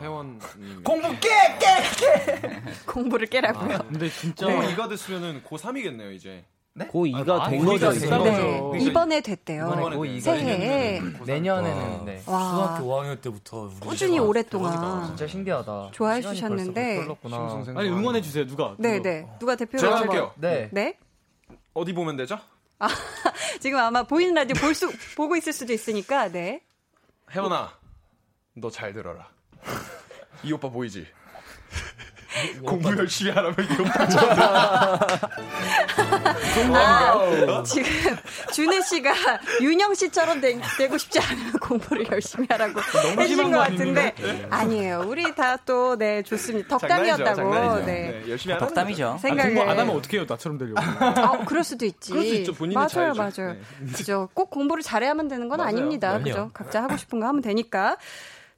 회원 공부 깨! 깨! 깨! 공부를 깨라고요. 근데 진짜 고2가 됐으면은 고3이겠네요, 이제. 고2가 아, 된 거죠. 네, 그러니까 이번에 됐대요. 이번에 고2가 새해에 내년에는 네. 와. 초등학교 5학년 때부터 꾸준히 오랫동안 진짜 신기하다. 좋아해 주셨는데. 아니 응원해 주세요. 누가? 네, 누가? 네. 누가 대표로 제가 할게요. 네. 네. 어디 보면 되죠? 지금 아마 보이는 라디오 볼 수, 보고 있을 수도 있으니까, 네. 혜원아, 너 잘 들어라. 이 오빠 보이지? 공부 열심히 하라면 이 오빠 아, 지금 준혜 씨가 윤영 씨처럼 되, 고 싶지 않으면 공부를 열심히 하라고 해주신 것 같은데 아니에요. 우리 다 또 네 좋습니다. 덕담이었다고 장난이죠. 네. 네, 열심히 하는 덕담이죠. 아, 생각을 공부 안 하면 어떻게 해요? 나처럼 되려고. 아, 그럴 수도 있지. 그럴 수 있죠. 본인은 맞아요, 자유죠. 맞아요. 네. 그죠. 꼭 공부를 잘해야만 되는 건 맞아요. 아닙니다. 그죠. 각자 하고 싶은 거 하면 되니까.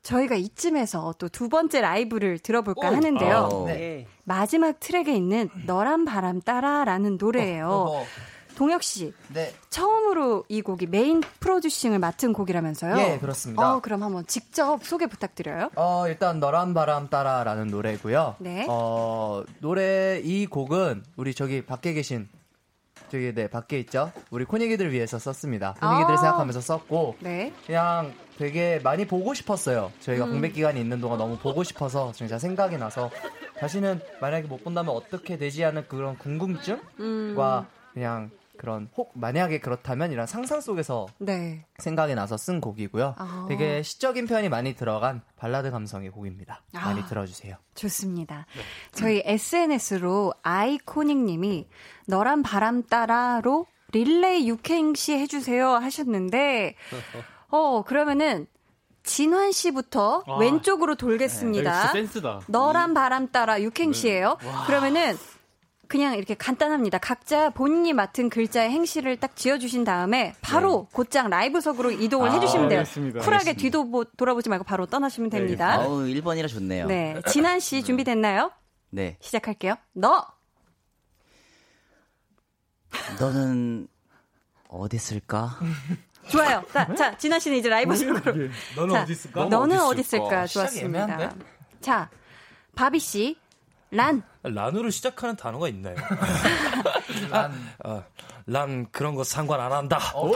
저희가 이쯤에서 또 두 번째 라이브를 들어볼까 하는데요. 어. 네. 마지막 트랙에 있는 너란 바람 따라라는 노래예요. 어, 동혁 씨, 네. 처음으로 이 곡이 메인 프로듀싱을 맡은 곡이라면서요? 예, 그렇습니다. 어, 그럼 한번 직접 소개 부탁드려요. 어, 일단 너란 바람 따라라는 노래고요. 네. 어, 노래 이 곡은 우리 저기 밖에 계신 저기 네, 밖에 있죠. 우리 코니기들 위해서 썼습니다. 코니기들 아. 생각하면서 썼고 네. 그냥 되게 많이 보고 싶었어요. 저희가 음. 공백 기간이 있는 동안 너무 보고 싶어서 진짜 생각이 나서 다시는 만약에 못 본다면 어떻게 되지 하는 그런 궁금증과 음. 그냥 그런 혹 만약에 그렇다면 이런 상상 속에서 네. 생각이 나서 쓴 곡이고요. 아. 되게 시적인 표현이 많이 들어간 발라드 감성의 곡입니다. 많이 아. 들어주세요. 좋습니다. 저희 SNS로 아이코닉님이 너란 바람 따라로 릴레이 육행시 해주세요 하셨는데, 어, 그러면은 진환 씨부터 아. 왼쪽으로 네, 돌겠습니다. 센스다. 너란 바람 따라 육행시예요. 그러면은 그냥 이렇게 간단합니다. 각자 본인이 맡은 글자의 행시를 딱 지어주신 다음에 바로 곧장 라이브석으로 이동을 아, 해주시면 돼요. 알겠습니다. 쿨하게 뒤도 보- 돌아보지 말고 바로 떠나시면 됩니다. 아우 1번이라 좋네요. 네, 진한 씨 준비됐나요? 네. 시작할게요. 너 너는 어디 있을까? 좋아요. 자, 자, 진한 씨는 이제 라이브석으로. 너는 자, 어디 있을까? 너는 어디 있을까? 좋았습니다. 애매한데? 자, 바비 씨, 란. 란으로 시작하는 단어가 있나요? 란. 아, 란 그런 거 상관 안 한다. 어,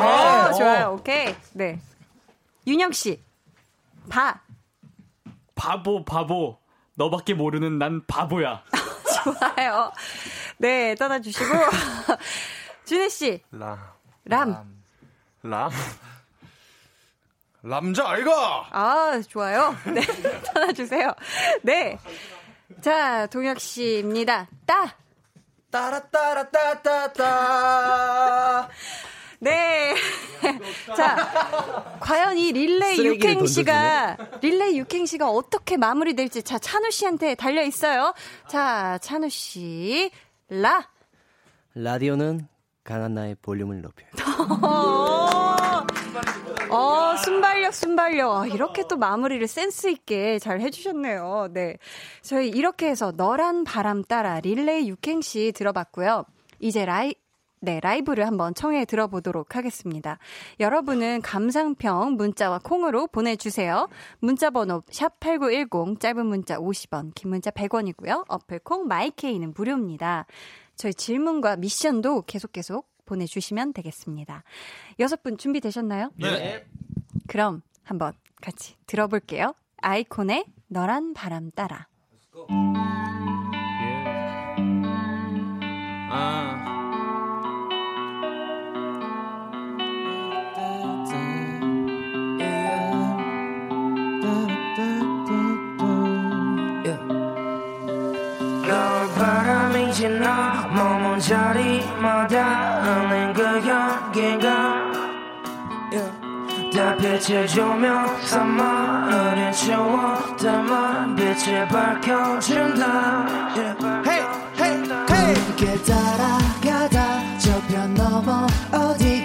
좋아요. 오케이. 네. 윤영 씨, 바. 바보 바보. 너밖에 모르는 난 바보야. 좋아요. 네, 떠나주시고. 준혜 씨, 라, 람. 람. 남자 아이가! 아, 좋아요. 네, 떠나주세요. 네. 자, 동혁 씨입니다. 따. 따라따라따따따. 네. 자, 과연 이 릴레이 쓰레기를 육행 씨가 릴레이 육행 씨가 어떻게 마무리될지 자 찬우 씨한테 달려 있어요. 자 찬우 씨, 라. 라디오는 강한 나의 볼륨을 높여요. 어, 어, 순발력, 순발력. 아, 이렇게 또 마무리를 센스 있게 잘 해주셨네요. 네. 저희 이렇게 해서 너란 바람 따라 릴레이 육행시 들어봤고요. 이제 라이, 네, 라이브를 한번 청해 들어보도록 하겠습니다. 여러분은 감상평 문자와 콩으로 보내주세요. 문자번호 샵8910, 짧은 문자 50원, 긴 문자 100원이고요. 어플 콩 마이케이는 무료입니다. 저희 질문과 미션도 계속 계속 보내주시면 되겠습니다. 여섯 분 준비되셨나요? 네. 그럼 한번 같이 들어볼게요. 아이콘의 너란 바람 따라. 아. 때마다 하는 그 향기가 yeah. 달빛의 조명 삼아 어린 추억들만 빛을 밝혀준다. Hey, hey, hey. 함께 따라가다 저편 넘어 어디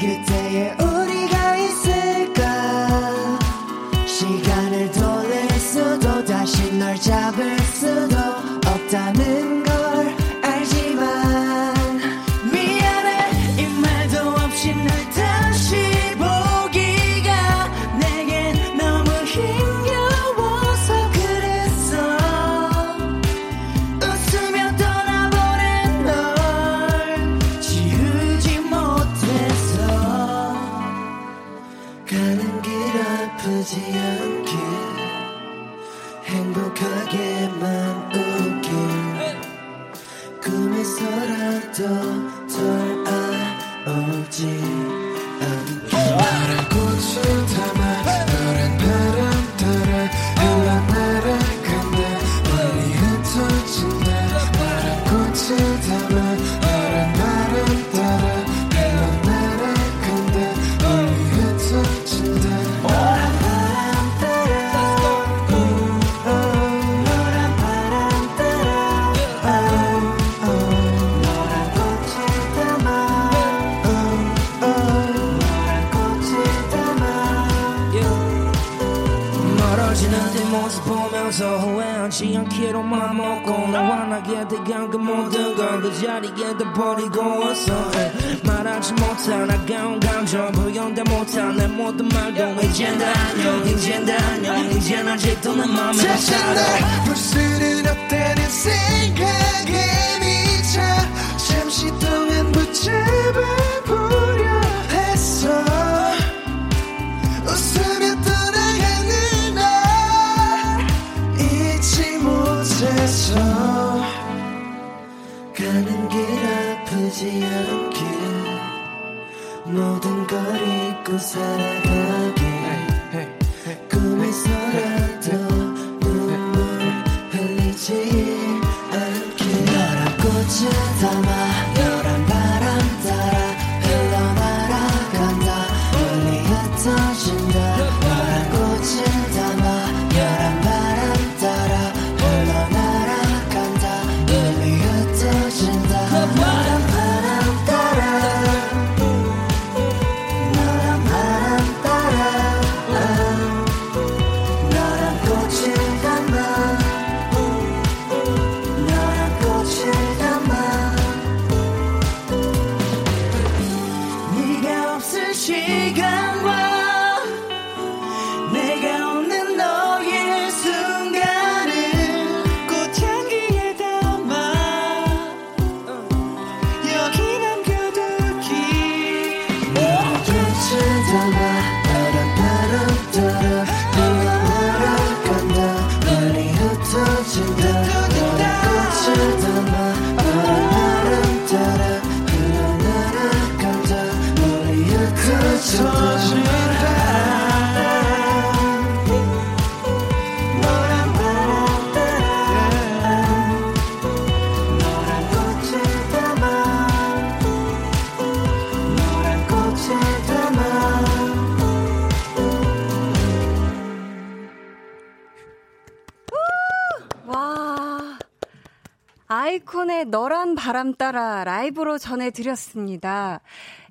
바람 따라 라이브로 전해드렸습니다.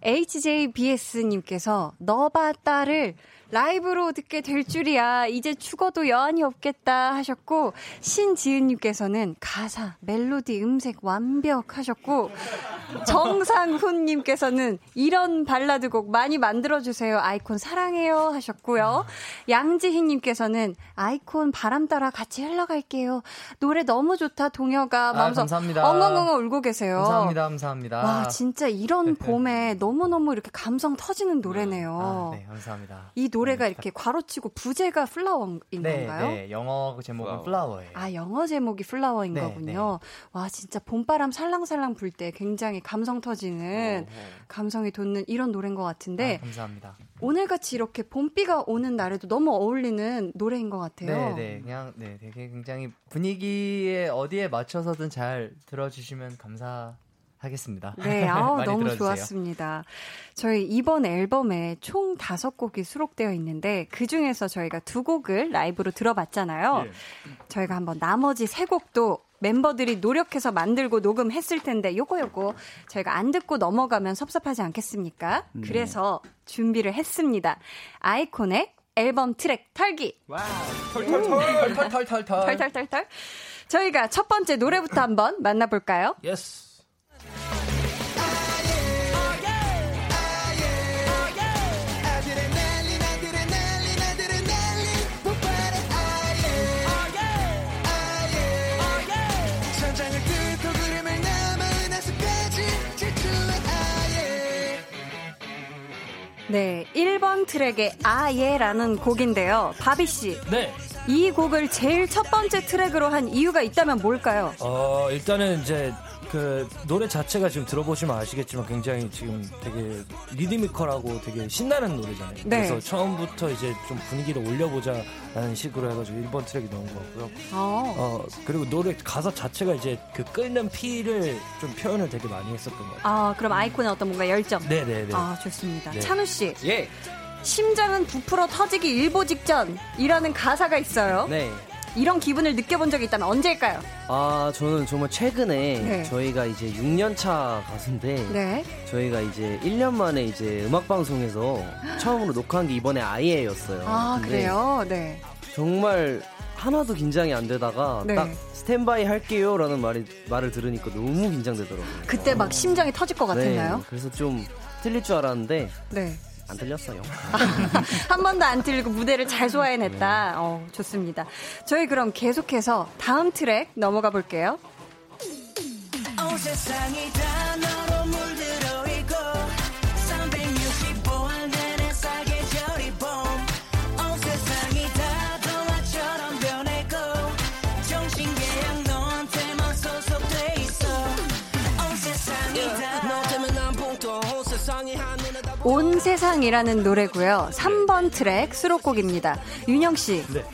HJBS님께서 너바 딸을 라이브로 듣게 될 줄이야. 이제 죽어도 여한이 없겠다 하셨고, 신지은님께서는 가사, 멜로디, 음색 완벽 하셨고, 정상훈님께서는 이런 발라드 곡 많이 만들어주세요. 아이콘 사랑해요 하셨고요. 양지희님께서는 아이콘 바람 따라 같이 흘러갈게요. 노래 너무 좋다, 동혁아. 아, 마음속 감사합니다. 엉엉엉엉 울고 계세요. 감사합니다, 감사합니다. 와, 진짜 이런 봄에 너무 너무 이렇게 감성 터지는 노래네요. 아, 네, 감사합니다. 이 노래가 이렇게 괄호치고 부제가 flower인 네, 건가요? 네, 영어 제목은 flower 예요. 아, 영어 제목이 flower인 네, 거군요. 와, 진짜 봄바람 살랑살랑 불 때 굉장히 감성 터지는, 감성이 돋는 이런 노래인 것 같은데, 아, 감사합니다. 오늘같이 이렇게 봄비가 오는 날에도 너무 어울리는 노래인 것 같아요. 네, 네, 그냥 네, 되게 굉장히 분위기에 어디에 맞춰서든 잘 들어주시면 감사 하겠습니다. 네, 아우, 너무 들어주세요. 좋았습니다. 저희 이번 앨범에 총 다섯 곡이 수록되어 있는데 그 중에서 저희가 두 곡을 라이브로 들어봤잖아요. 예. 저희가 한번 나머지 세 곡도 멤버들이 노력해서 만들고 녹음했을 텐데 요거 요거 저희가 안 듣고 넘어가면 섭섭하지 않겠습니까? 네. 그래서 준비를 했습니다. 아이콘의 앨범 트랙 털기. 털털 털 털털털 털털털털. 저희가 첫 번째 노래부터 한번 만나볼까요? 예스. 네, 1번 트랙의 아예라는 곡인데요. 바비 씨. 네. 이 곡을 제일 첫 번째 트랙으로 한 이유가 있다면 뭘까요? 어, 일단은 이제 그 노래 자체가 지금 들어보시면 아시겠지만 굉장히 지금 되게 리드미컬하고 되게 신나는 노래잖아요. 네. 그래서 처음부터 이제 좀 분위기를 올려보자라는 식으로 해가지고 1번 트랙이 넣은 것 같고요. 어. 어, 그리고 노래 가사 자체가 이제 그 끓는 피를 좀 표현을 되게 많이 했었던 것 같아요. 아, 그럼 아이콘의 어떤 뭔가 열정. 네네네. 아, 좋습니다. 네. 찬우 씨. 예. 심장은 부풀어 터지기 일보 직전이라는 가사가 있어요. 네. 이런 기분을 느껴본 적이 있다면 언제일까요? 아, 저는 정말 최근에 네. 저희가 이제 6년차 가수인데 네. 저희가 이제 1년 만에 이제 음악 방송에서 처음으로 녹화한 게 이번에 아이예였어요. 아, 그래요? 네. 정말 하나도 긴장이 안 되다가 네. 딱 스탠바이 할게요라는 말이 말을 들으니까 너무 긴장되더라고요. 그때 막 심장이 터질 것 같았나요? 네, 그래서 좀 틀릴 줄 알았는데 네. 안 틀렸어요. 한 번도 안 틀리고 무대를 잘 소화해냈다. 어, 좋습니다. 저희 그럼 계속해서 다음 트랙 넘어가 볼게요. 온 세상이라는 노래고요. 3번 트랙 수록곡입니다. 윤영 씨. 네.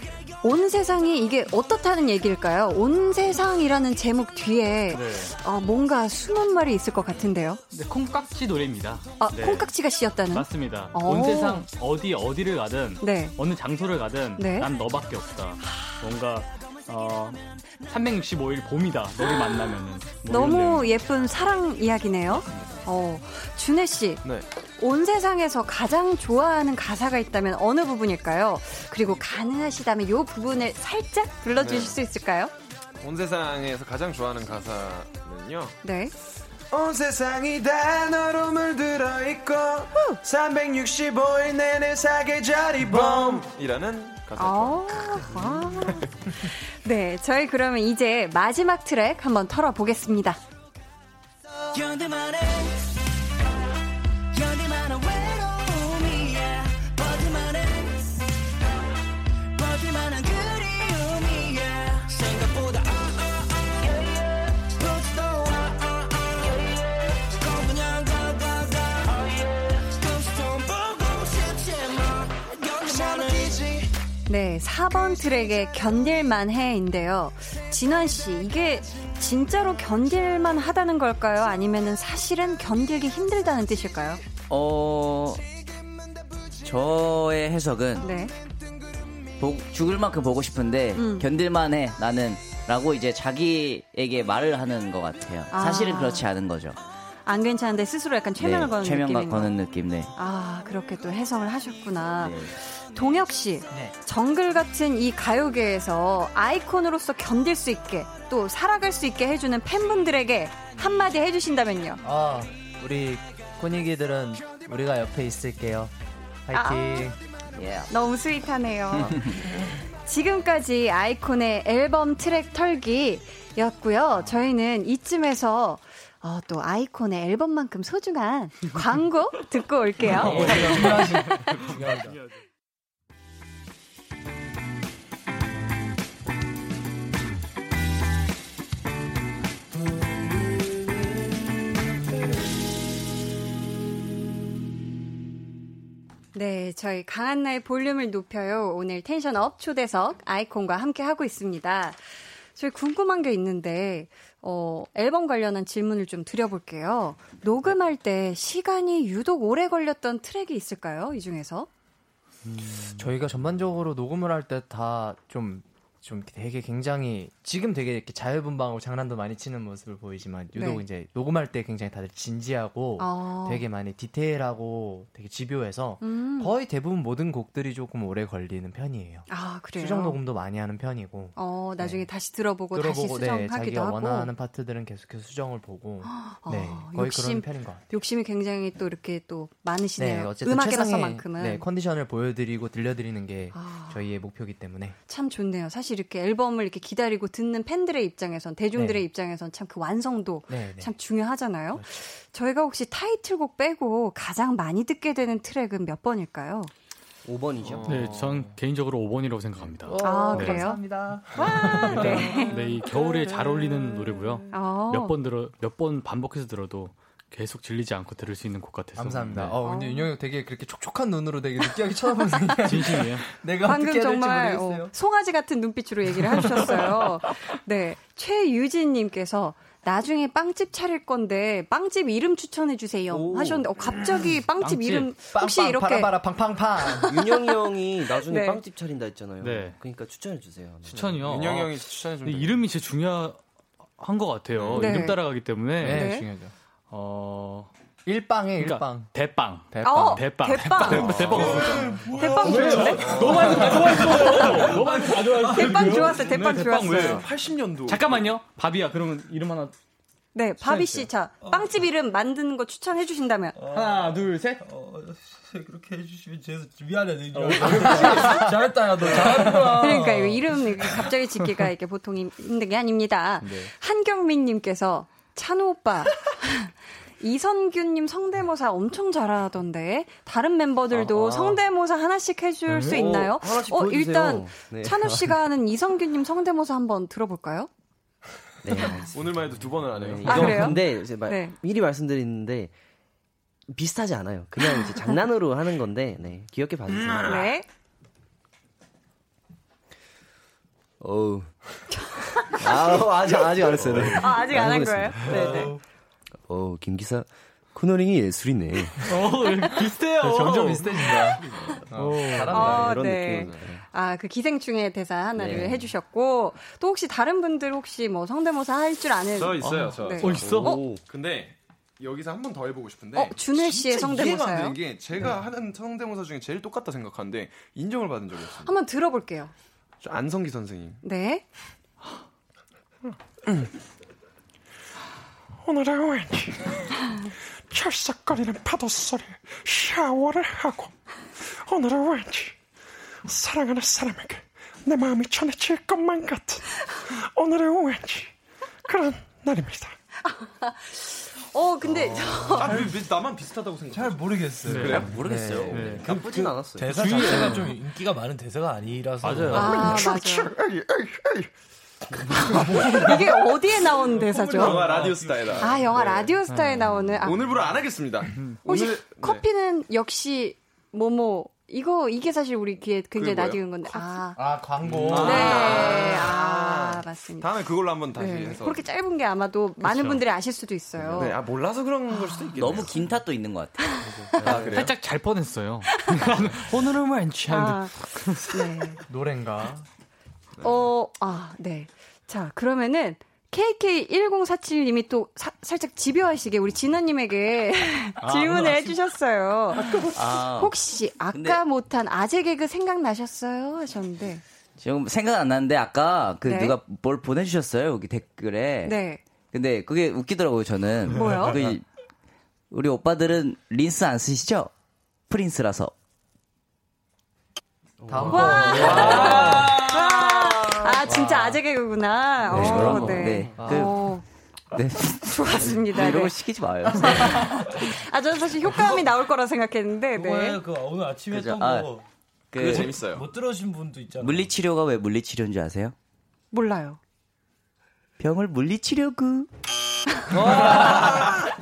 온 세상이 이게 어떻다는 얘기일까요? 온 세상이라는 제목 뒤에 네. 어, 뭔가 숨은 말이 있을 것 같은데요. 네, 콩깍지 노래입니다. 아, 네. 콩깍지가 씨였다는? 맞습니다. 오. 온 세상 어디 어디를 가든 네. 어느 장소를 가든 네. 난 너밖에 없다. 뭔가 어 365일 봄이다. 너를 만나면은 뭐 너무 예쁜 사랑 이야기네요. 어, 준혜 씨. 네. 온 세상에서 가장 좋아하는 가사가 있다면 어느 부분일까요? 그리고 가능하시다면 이 부분을 살짝 불러주실 네. 수 있을까요? 온 세상에서 가장 좋아하는 가사는요. 네. 온 세상이 다 너로 물들어 있고 365일 내내 사계절이 봄이라는 가사. 아, 아. 네, 저희 그러면 이제 마지막 트랙 한번 털어보겠습니다. 네, 4번 트랙의 견딜만 해인데요. 진환 씨, 이게 진짜로 견딜만 하다는 걸까요? 아니면은 사실은 견딜기 힘들다는 뜻일까요? 어, 저의 해석은 네. 보- 죽을 만큼 보고 싶은데 음. 견딜만 해 나는 라고 이제 자기에게 말을 하는 것 같아요. 아. 사실은 그렇지 않은 거죠. 안 괜찮은데 스스로 약간 최면을 네, 거는 최면과 느낌인 거. 거는 느낌, 네. 아, 그렇게 또 해석을 하셨구나. 네. 동혁 씨, 정글 같은 이 가요계에서 아이콘으로서 견딜 수 있게 또 살아갈 수 있게 해주는 팬분들에게 한마디 해주신다면요. 아, 우리 코니기들은 우리가 옆에 있을게요. 파이팅. 너무 스윗하네요. 지금까지 아이콘의 앨범 트랙 털기였고요. 저희는 이쯤에서 어, 또 아이콘의 앨범만큼 소중한 광고 듣고 올게요. 네, 저희 강한나의 볼륨을 높여요. 오늘 tension up 초대석 아이콘과 함께 하고 있습니다. 저희 궁금한 게 있는데, 어, 앨범 관련한 질문을 좀 드려볼게요. 녹음할 때 시간이 유독 오래 걸렸던 트랙이 있을까요? 이 중에서? 저희가 전반적으로 녹음을 할 때 다 좀좀 되게 굉장히 지금 되게 이렇게 자유분방하고 장난도 많이 치는 모습을 보이지만 유독 네. 이제 녹음할 때 굉장히 다들 진지하고 아. 되게 많이 디테일하고 되게 집요해서 음. 거의 대부분 모든 곡들이 조금 오래 걸리는 편이에요. 아, 그래요? 수정 녹음도 많이 하는 편이고 어, 나중에 다시 들어보고, 다시 들어보고 네, 수정하기도 자기가 하고. 원하는 파트들은 계속해서 수정을 보고 네 어, 거의 욕심, 그런 편인 것 같아요. 욕심이 굉장히 또 이렇게 또 많으시네요. 어쨌든 음악이라서만큼은. 최상의 네, 컨디션을 보여드리고 들려드리는 게 아. 저희의 목표이기 때문에 참 좋네요. 사실 이렇게 앨범을 이렇게 기다리고 듣는 팬들의 입장에선, 대중들의 네. 입장에선 참 그 완성도 네, 네. 참 중요하잖아요. 저희가 혹시 타이틀곡 빼고 가장 많이 듣게 되는 트랙은 몇 번일까요? 5번이죠. 네, 전 개인적으로 5번이라고 생각합니다. 아, 네. 그래요? 감사합니다. 와, 네. 네, 이 겨울에 잘 어울리는 노래고요. 어. 몇번 들어 몇 번 반복해서 들어도 계속 질리지 않고 들을 수 있는 곡 같아서. 감사합니다. 네. 어, 근데 윤영이 형 되게 그렇게 촉촉한 눈으로 되게 느끼하게 쳐다보는 생각이 진심이에요? 내가 방금 어떻게 해야 될지 정말 모르겠어요. 어, 송아지 같은 눈빛으로 얘기를 해주셨어요. 네, 최유진님께서 나중에 빵집 차릴 건데 빵집 이름 추천해 주세요 하셨는데 어, 갑자기 빵집, 빵집. 이름 혹시 이렇게 파라바라 팡팡팡. 윤영이 형이 나중에 네. 빵집 차린다 했잖아요. 네. 그러니까 추천해 주세요. 추천이요. 윤영이 아, 형이 추천해 좀 근데 이름이 진짜 중요한 것 같아요. 네. 이름 따라가기 때문에. 네, 네. 중요하죠. 어. 일빵에 그러니까 일빵. 대빵. 대빵. 어, 대빵. 대빵. 대빵. 대빵. 대빵 좋은데? 너 말고 다 좋아했어. 너 말고 다 좋아했어. 대빵 좋았어요. 대빵 네, 좋았어요. 왜? 80년도. 잠깐만요. 바비야, 그러면 이름 하나. 네, 바비 씨, 자 빵집 이름 만드는 거 추천해 주신다면 하나, 둘, 셋. 그렇게 해주시면 제가 미안해. 잘했다, 야, 너 잘했다. 그러니까 이름 갑자기 짓기가 이렇게 보통 힘든 게 아닙니다. 네. 한경민님께서 찬호 오빠. 이선균님 성대모사 엄청 잘하던데 다른 멤버들도 아, 아. 성대모사 하나씩 해줄 수 네. 있나요? 어, 하나씩 어, 보여주세요. 일단 네. 찬호 씨가 하는 이선균님 성대모사 한번 들어볼까요? 네. 오늘만 해도 두 번을 안 해요. 네, 아, 그래요? 근데 이제 말, 네. 미리 말씀드리는데 비슷하지 않아요. 그냥 이제 장난으로 하는 건데 네, 귀엽게 봐주세요. 네. 어우. 아, 아직 아직 안 했어요. 네. 아, 아직 안 한. 거예요? 네, 네. 어, 김 기사 코너링이 예술이네. 어, 비슷해요. 점점 비슷해진다. 어, 잘한다. 어, 이런 네. 느낌으로. 네. 아, 그 기생충의 대사 하나를 네. 해주셨고, 또 혹시 다른 분들 혹시 뭐 성대모사 할 줄 아는. 저 있어요, 저. 네. 어, 있어? 오. 근혜 여기서 한 번 더 해보고 싶은데. 어, 준혜 씨의 성대모사요? 되는 게 제가 하는 성대모사 중에 제일 똑같다 생각하는데 인정을 받은 적이 없어요. 한번 들어볼게요. 저 안성기 선생님. 네. 오늘은 왠지 철썩거리는 파도 소리 샤워를 하고 오늘은 왠지 사랑하는 사람에게 내 마음이 전해질 것만 같은 오늘은 왠지 그런 날입니다. 어, 근데 저. 아, 왜, 왜 나만 비슷하다고 생각해? 잘 모르겠어요. 그래요? 모르겠어요. 네. 나쁘진 않았어요. 대사 자체가 좀 인기가 많은 대사가 아니라서. 맞아요. 아, 맞아. 에 이. 이게 어디에 나온 대사죠? 영화 라디오 스타일다. 아, 영화 라디오 스타에 나오는. 아, 오늘부로 안 하겠습니다. 혹시 오늘 네. 커피는 역시 뭐뭐. 이거, 이게 사실 우리 귀에 굉장히? 낯익은 건데. 아. 아, 광고. 네. 아, 맞습니다. 다음에 그걸로 한번 다시 네. 해서. 그렇게 짧은 게 아마도 많은 분들이 아실 수도 있어요. 네, 아 몰라서 그런 걸 수도 있겠네요. 너무 긴 탓도 있는 것 같아요. 아, 그래요? 살짝 잘 뻔했어요. 오늘은 왠지. 아, 네. 노래인가? 어, 아, 네. 자, 그러면은 KK1047님이 또 사- 살짝 집요하시게 우리 진아님에게 질문을 해주셨어요. 아, 혹시 아까 근데- 못한 아재 개그 생각나셨어요? 하셨는데. 지금 생각 안 나는데 아까 그 네. 누가 뭘 보내주셨어요 여기 댓글에. 네. 근데 그게 웃기더라고요 저는. 뭐요? 그 우리 오빠들은 린스 안 쓰시죠? 프린스라서. 다음 와. 거. 아, 진짜 아재 개그구나. 네, 어, 그런 거. 네. 네. 그- 어, 네. 좋았습니다. 이런 네. 거 시키지 마요. 아, 저는 사실 효과음이 나올 거라 생각했는데, 네. 그 오늘 아침에. 했던 아, 거. 그게 그 재밌어요. 못 들으신 분도 있잖아요. 물리치료가 왜 물리치료인 줄 아세요? 몰라요. 병을 물리치려고.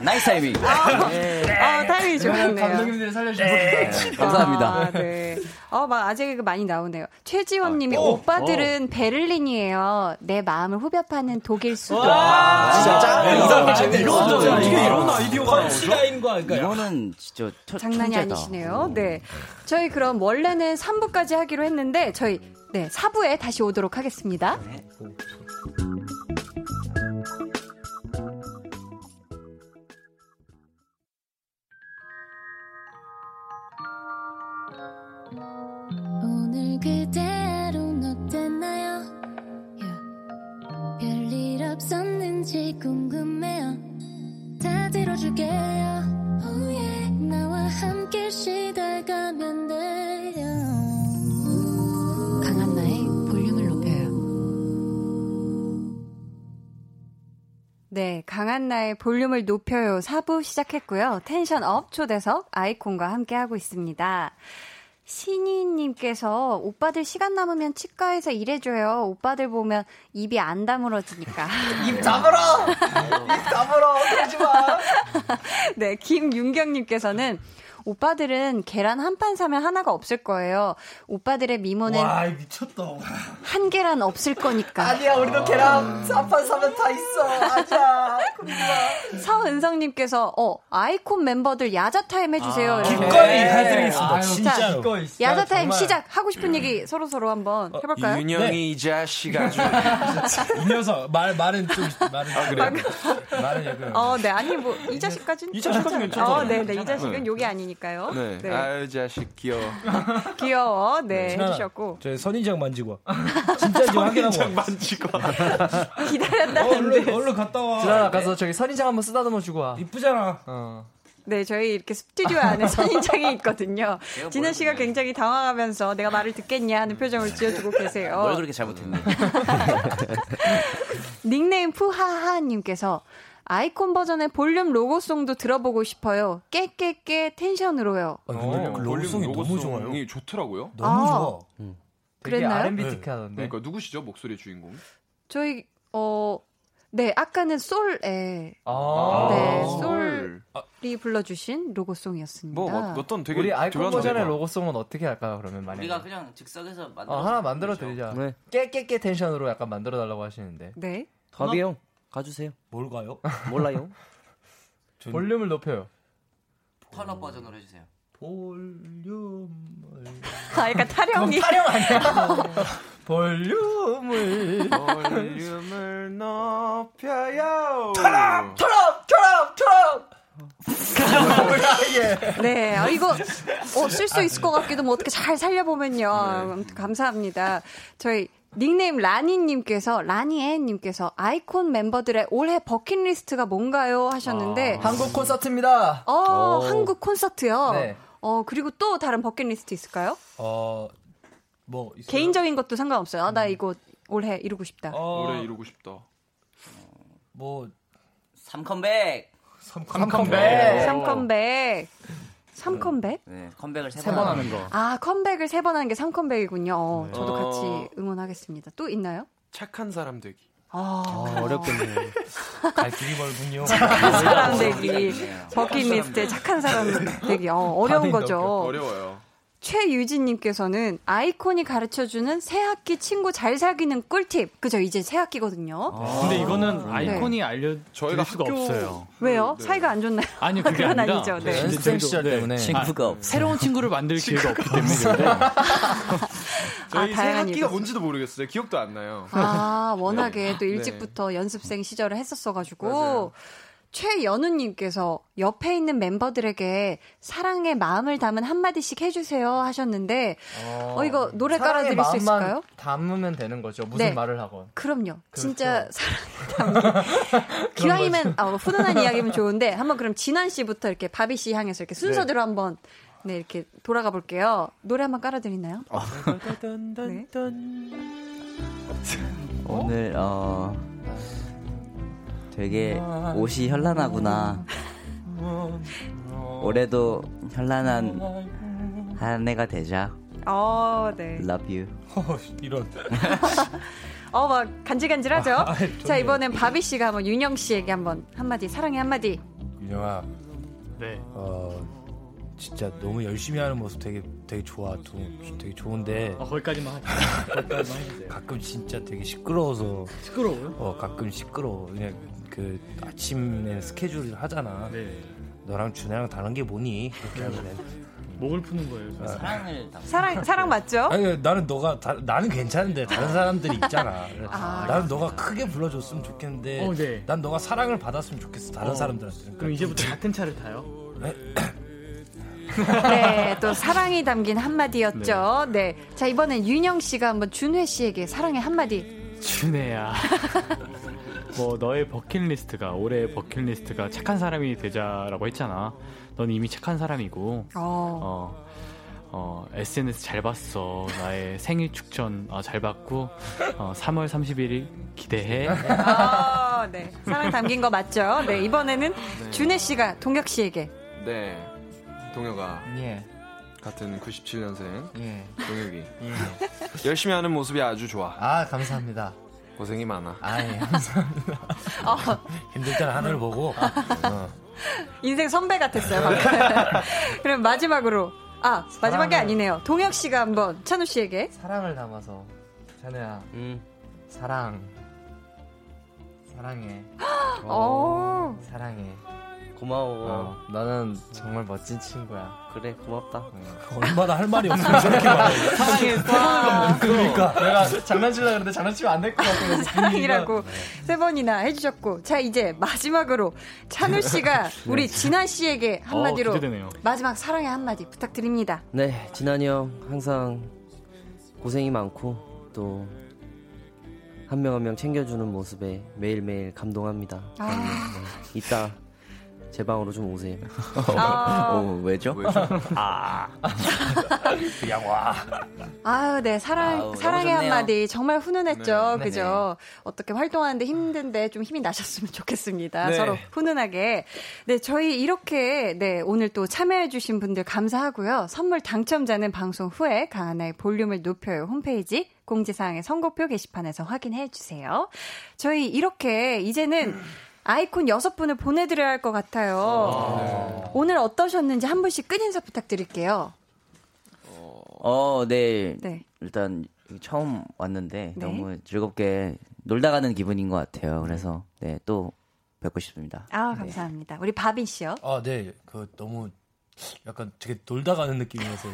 nice 타이밍. 아, 타이밍이 좋았네요. 감독님들이 살려주신 네. 감사합니다. 아, 네. 어, 막 아재 개그 많이 나오네요. 최지원 님이 어, 오빠들은 베를린이에요. 내 마음을 후벼파는 독일 수도. 와, 진짜 짱. 아, 이런 아, 아, 아, 이게 아, 이런 아, 아이디어가 펀치라인과 그러니까 이거는 진짜 첫, 장난이 천재다. 아니시네요. 네. 저희 그럼 원래는 3부까지 하기로 했는데 저희 네, 4부에 다시 오도록 하겠습니다. 오 없었는지 궁금해요. 다 들어줄게요. Oh yeah. 나와 함께 시달가면 돼요. 강한나의 볼륨을 높여요. 네, 강한나의 볼륨을 높여요 4부 시작했고요. tension up 초대석 아이콘과 함께 하고 있습니다. 신희님께서 오빠들 시간 남으면 치과에서 일해줘요. 오빠들 보면 입이 안 다물어지니까. 입 다물어! 입 다물어! 그러지 마! 네, 김윤경님께서는 오빠들은 계란 한 판 사면 하나가 없을 거예요. 오빠들의 미모는 와 미쳤다. 한 계란 없을 거니까. 아니야, 우리도 계란 3판 사면 다 있어. 아자. 서은성님께서 어 아이콘 멤버들 야자 타임 해주세요. 아. 기꺼이 네. 해드리겠습니다. 진짜로. 자, 기꺼이. 야자 야, 타임 정말. 시작. 하고 싶은 얘기 서로 서로 한번 해볼까요? 윤영이 이 자식 아주 이 녀석 말 말은 좀 말은 아, 그래요? 말은 얘기해요. 어, 네 아니 뭐 이 자식까지는 이 자식까지는 괜찮아요. 어, 네, 네, 이 자식은 네. 욕이 아니니까 요. 네. 네. 아유 자식 귀여워. 귀여워. 네, 신하나, 해주셨고 저 선인장 만지고 와. 진짜인지 확인하고. 선인장 만지고 기다렸다는데. 얼른 얼른 갔다 와. 지나나 가서 저기 선인장 한번 쓰다듬어 주고 와. 이쁘잖아. 어. 네, 저희 이렇게 스튜디오 안에 선인장이 있거든요. 진현 씨가 굉장히 당황하면서 내가 말을 듣겠냐 하는 표정을 지어주고 계세요. 뭘 그렇게 잘못했니? 닉네임 푸하하님께서 아이콘 버전의 볼륨 로고송도 들어보고 싶어요. 깨깨깨 텐션으로요. 아, 근데 그 로고송이 너무 좋아요. 좋더라고요. 너무 아. 좋아. 되게 그랬나요? R&B 네. 특하던데. 그러니까 누구시죠 목소리 주인공? 저희 어 네, 아까는 솔에 아. 네, 솔. 솔이 불러주신 로고송이었습니다. 뭐 어, 어떤 되게 우리 아이콘 버전의 봐. 로고송은 어떻게 할까요? 그러면 만약에 우리가 그냥 즉석에서 만들어. 어, 하나 만들어 드리자. 네. 깨깨깨 텐션으로 약간 만들어 달라고 하시는데. 네. 더비 형 가주세요. 뭘 가요? 몰라요. 볼륨을 높여요. 턴업 버전으로 해주세요. 볼륨을 아, 약간 타령이. 타령 아니야? 볼륨을 볼륨을 높여요. 트럼 트럼 트럼 네, 아, 이거 어, 쓸 수 있을 것 같기도 뭐 어떻게 잘 살려보면요. 아무튼 감사합니다. 저희 닉네임 라니님께서 라니앤님께서 아이콘 멤버들의 올해 버킷리스트가 뭔가요 하셨는데 한국 콘서트입니다. 어 오. 한국 콘서트요. 네. 어 그리고 또 다른 버킷리스트 있을까요? 어뭐 개인적인 것도 상관없어요. 아, 나 이거 올해 이루고 싶다. 올해 이루고 싶다. 뭐 3컴백. 삼컴백. 삼컴백. 삼컴백? 네, 컴백을 세세번번 하는 거. 아, 컴백을 세 번 하는 게 3컴백이군요. 어, 저도 어. 같이 응원하겠습니다. 또 있나요? 착한 사람 되기. 아, 아, 어렵겠네요. 갈 길이 멀군요. 착한 사람 되기. 버킷리스트에 착한 사람 되기. 어, 어려운 거죠. 어려워요. 최유진님께서는 아이콘이 가르쳐주는 새학기 친구 잘 사귀는 꿀팁. 그죠? 이제 새학기거든요. 근데 이거는 네. 아이콘이 알려줄 저희가 수가 학교- 없어요. 왜요? 네. 사이가 안 좋나요? 아니 그게 그건 아니라 아니죠. 네. 연습생 시절 네. 때문에. 친구가 없어. 새로운 친구를 만들 기회가 없기 때문에 저희 새 다양한 학기가 일이 뭔지도 모르겠어요. 기억도 안 나요. 아, 워낙에 또 네. 일찍부터 연습생 시절을 했었어가지고. 맞아요. 최연우님께서 옆에 있는 멤버들에게 사랑의 마음을 담은 한마디씩 해주세요 하셨는데, 어, 이거 노래 깔아드릴 수 있을까요? 담으면 되는 거죠. 무슨 네. 말을 하건. 그럼요. 진짜 사랑을 담은. 기왕이면, 어, 훈훈한 이야기면 좋은데, 한번 그럼 진환 씨부터 이렇게 바비 씨 향해서 이렇게 순서대로 한번, 네, 이렇게 돌아가 볼게요. 노래 한번 깔아드리나요? 네. 오늘 어 되게 옷이 현란하구나. 올해도 현란한 한 해가 되자. 어, 네. Love you. 이런. 어, 막 간질간질하죠? 아, 자, 이번엔 바비 씨가 한번 윤영 씨에게 한번 한마디, 사랑의 한마디. 윤영아, 네. 어 진짜 너무 열심히 하는 모습 되게 되게 좋아, 도- 되게 좋은데 아, 거기까지만 하죠. 거기까지만 해주세요. 가끔 진짜 되게 시끄러워서 시끄러워요? 어 가끔 시끄러워. 그냥 그 아침에 스케줄을 하잖아. 네. 너랑 준하랑 다른 게 뭐니? 그렇게 하면 목을 푸는 거예요. 사랑을 사랑 사랑 맞죠? 아니 나는 너가 다- 나는 괜찮은데 다른 사람들이 있잖아. 아, 나는 너가 크게 불러줬으면 좋겠는데 어, 네. 난 너가 사랑을 받았으면 좋겠어 다른 어, 사람들한테. 그럼 이제부터 같은 차를 타요? 네, 또 사랑이 담긴 한마디였죠. 네. 자, 이번엔 윤영 씨가 한번 준회 씨에게 사랑의 한마디. 준혜야. 뭐 너의 버킷리스트가 올해 버킷리스트가 착한 사람이 되자라고 했잖아. 넌 이미 착한 사람이고. 어. 어. 어, SNS 잘 봤어. 나의 생일 축전 어, 잘 봤고 어, 3월 31일 기대해. 아, 네. 사랑 담긴 거 맞죠? 네, 이번에는 준혜 씨가 동혁 씨에게. 네. 동혁아. 예. 같은 97년생. 예. 동혁이. 열심히 하는 모습이 아주 좋아. 아 감사합니다. 고생이 많아. 아 예, 감사합니다. 어, 힘들 때는 하늘 보고. 어. 인생 선배 같았어요. 방금. 그럼 마지막으로. 아, 마지막이 아니네요. 동혁 씨가 한번 찬우 씨에게. 사랑을 담아서 찬우야 음. 사랑 사랑해 오. 사랑해 고마워. 어, 너는 정말 멋진 친구야 그래 고맙다. 얼마나 할 말이 없으면 저렇게 말해. 사랑해. 그러니까 내가 장난치려고 그러는데 장난치면 안 될 것 같고 사랑이라고 세 번이나 해주셨고. 자, 이제 마지막으로 찬우 씨가 우리 진아 씨에게 한마디로 어. 마지막 사랑의 한마디 부탁드립니다. 네, 진한이 형 항상 고생이 많고 또한명 한 명 챙겨주는 모습에 매일매일 감동합니다. 아. 네, 이따 제 방으로 좀 오세요. 아. 어, 왜죠? 아, 그냥 와. 아유, 네. 사랑, 아우, 사랑의. 한마디 정말 훈훈했죠. 네. 그죠? 어떻게 활동하는데 힘든데 좀 힘이 나셨으면 좋겠습니다. 네. 서로 훈훈하게. 네, 저희 이렇게, 네, 오늘 또 참여해주신 분들 감사하고요. 선물 당첨자는 방송 후에 강하나의 볼륨을 높여요 홈페이지 공지사항의 선곡표 게시판에서 확인해 주세요. 저희 이렇게 이제는 아이콘 여섯 분을 보내드려야 할 것 같아요. 오늘 어떠셨는지 한 분씩 끝인사 부탁드릴게요. 어, 네. 네. 일단 처음 왔는데 네. 너무 즐겁게 놀다 가는 기분인 것 같아요. 그래서 네, 또 뵙고 싶습니다. 아, 감사합니다. 우리 바빈 씨요. 아, 네. 그 너무 약간 되게 놀다 가는 느낌이어서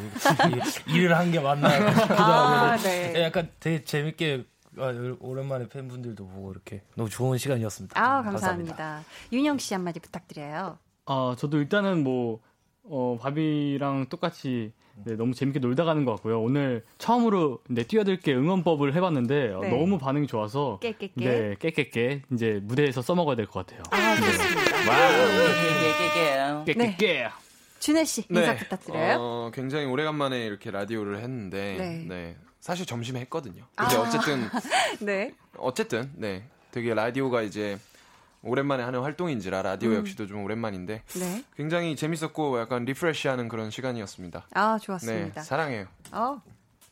일을 한 게 맞나 싶기도 아, 하고 네. 약간 되게 재밌게 아, 오랜만에 팬분들도 보고 이렇게 너무 좋은 시간이었습니다. 아, 감사합니다. 윤형 씨 한마디 부탁드려요. 아, 저도 일단은 뭐, 어, 바비랑 똑같이 네, 너무 재밌게 놀다 가는 것 같고요. 오늘 처음으로 네, 뛰어들게 응원법을 해봤는데 어, 네. 너무 반응이 좋아서 깨깨깨. 네, 깨깨깨 이제 무대에서 써먹어야 될 것 같아요. 아, 좋습니다. wow. 깨깨깨. 준회 씨 인사 부탁드려요. 어, 굉장히 오래간만에 이렇게 라디오를 했는데 네. 네. 사실 점심에 했거든요. 근데 아. 어쨌든 네. 어쨌든 네. 되게 라디오가 이제 오랜만에 하는 활동인지라 라디오 음. 역시도 좀 오랜만인데 네. 굉장히 재밌었고 약간 리프레시하는 그런 시간이었습니다. 아, 네, 좋았습니다. 사랑해요. 어.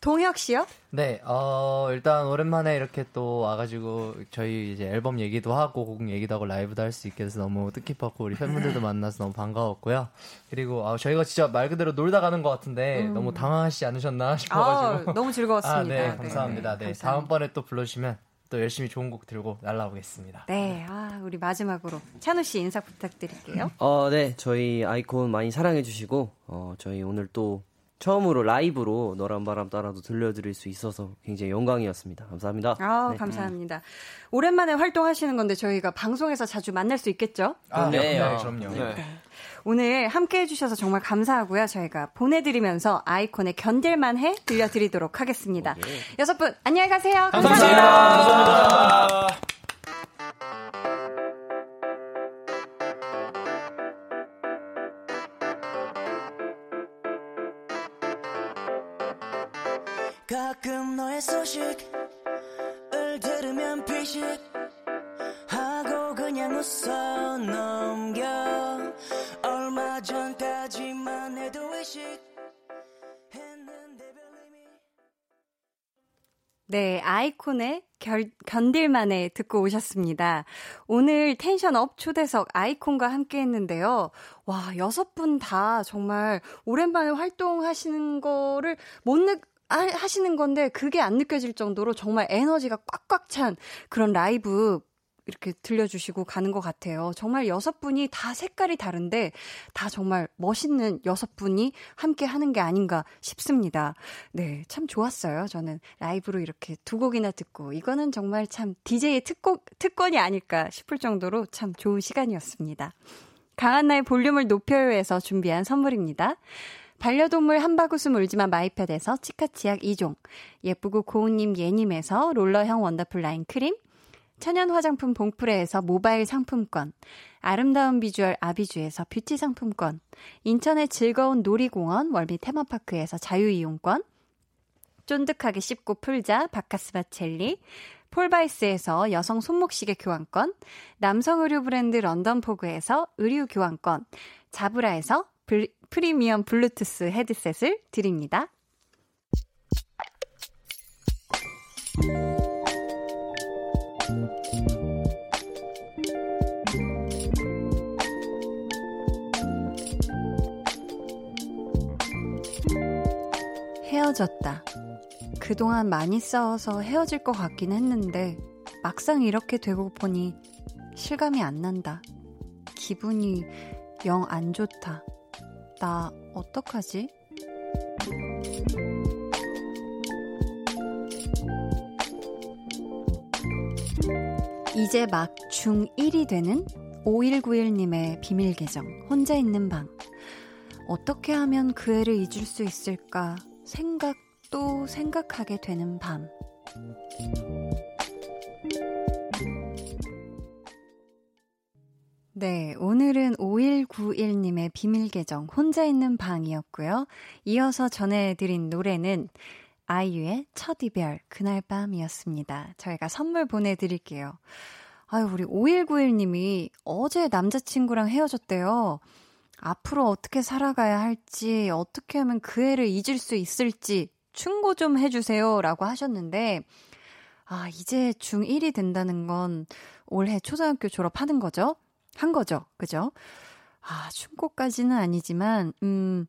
동혁 씨요? 네, 어, 일단 오랜만에 이렇게 또 와가지고 저희 이제 앨범 얘기도 하고 곡 얘기도 하고 라이브도 할 수 있게 돼서 너무 뜻깊었고 우리 팬분들도 만나서 너무 반가웠고요. 그리고 아, 저희가 진짜 말 그대로 놀다 가는 것 같은데 음. 너무 당황하시지 않으셨나 아, 싶어가지고. 너무 즐거웠습니다. 아, 네, 감사합니다. 네, 감사합니다. 다음번에 또 불러주시면 또 열심히 좋은 곡 들고 날라오겠습니다. 네, 아, 우리 마지막으로 찬우 씨 인사 부탁드릴게요. 어, 네, 저희 아이콘 많이 사랑해주시고, 어, 저희 오늘 또 처음으로 라이브로 너란 바람 따라도 들려드릴 수 있어서 굉장히 영광이었습니다. 감사합니다. 아, 네. 감사합니다. 오랜만에 활동하시는 건데 저희가 방송에서 자주 만날 수 있겠죠? 아, 네, 네, 어. 그럼요. 네. 오늘 함께 해주셔서 정말 감사하고요. 저희가 보내드리면서 아이콘의 견딜만 해 들려드리도록 하겠습니다. 여섯 분, 안녕히 가세요. 감사합니다. 가끔 네, 아이콘의 결, 견딜만해 듣고 오셨습니다. 오늘 tension up 초대석 아이콘과 함께 했는데요. 와, 여섯 분 다 정말 오랜만에 활동하시는 거를 못 느, 하시는 건데 그게 안 느껴질 정도로 정말 에너지가 꽉꽉 찬 그런 라이브 이렇게 들려주시고 가는 것 같아요. 정말 여섯 분이 다 색깔이 다른데 다 정말 멋있는 여섯 분이 함께 하는 게 아닌가 싶습니다. 네, 참 좋았어요. 저는 라이브로 이렇게 두 곡이나 듣고 이거는 정말 참 DJ의 특권, 특권이 아닐까 싶을 정도로 참 좋은 시간이었습니다. 강한나의 볼륨을 높여요에서 준비한 선물입니다. 반려동물 한바구음 울지만 마이패드에서 치카치약 2종, 예쁘고 고운님 예님에서 롤러형 원더풀 라인 크림, 천연 화장품 봉프레에서 모바일 상품권, 아름다운 비주얼 아비주에서 뷰티 상품권, 인천의 즐거운 놀이공원 월미 테마파크에서 자유이용권, 쫀득하게 씹고 풀자 박카스맛 젤리, 폴바이스에서 여성 손목시계 교환권, 남성 의류 브랜드 런던포그에서 의류 교환권, 자브라에서 블, 프리미엄 블루투스 헤드셋을 드립니다. 헤어졌다. 그동안 많이 싸워서 헤어질 것 같긴 했는데 막상 이렇게 되고 보니 실감이 안 난다. 기분이 영 안 좋다. 나 어떡하지? 이제 막 중1이 되는 5191님의 비밀 계정, 혼자 있는 방. 어떻게 하면 그 애를 잊을 수 있을까 생각도 생각하게 되는 밤. 네, 오늘은 5191님의 비밀 계정 혼자 있는 방이었고요. 이어서 전해드린 노래는 아이유의 첫 이별 그날 밤이었습니다. 저희가 선물 보내드릴게요. 아유, 우리 5191님이 어제 남자친구랑 헤어졌대요. 앞으로 어떻게 살아가야 할지, 어떻게 하면 그 애를 잊을 수 있을지 충고 좀 해주세요. 라고 하셨는데, 아, 이제 중1이 된다는 건 올해 초등학교 졸업하는 거죠? 한 거죠. 그죠? 아, 충고까지는 아니지만, 음,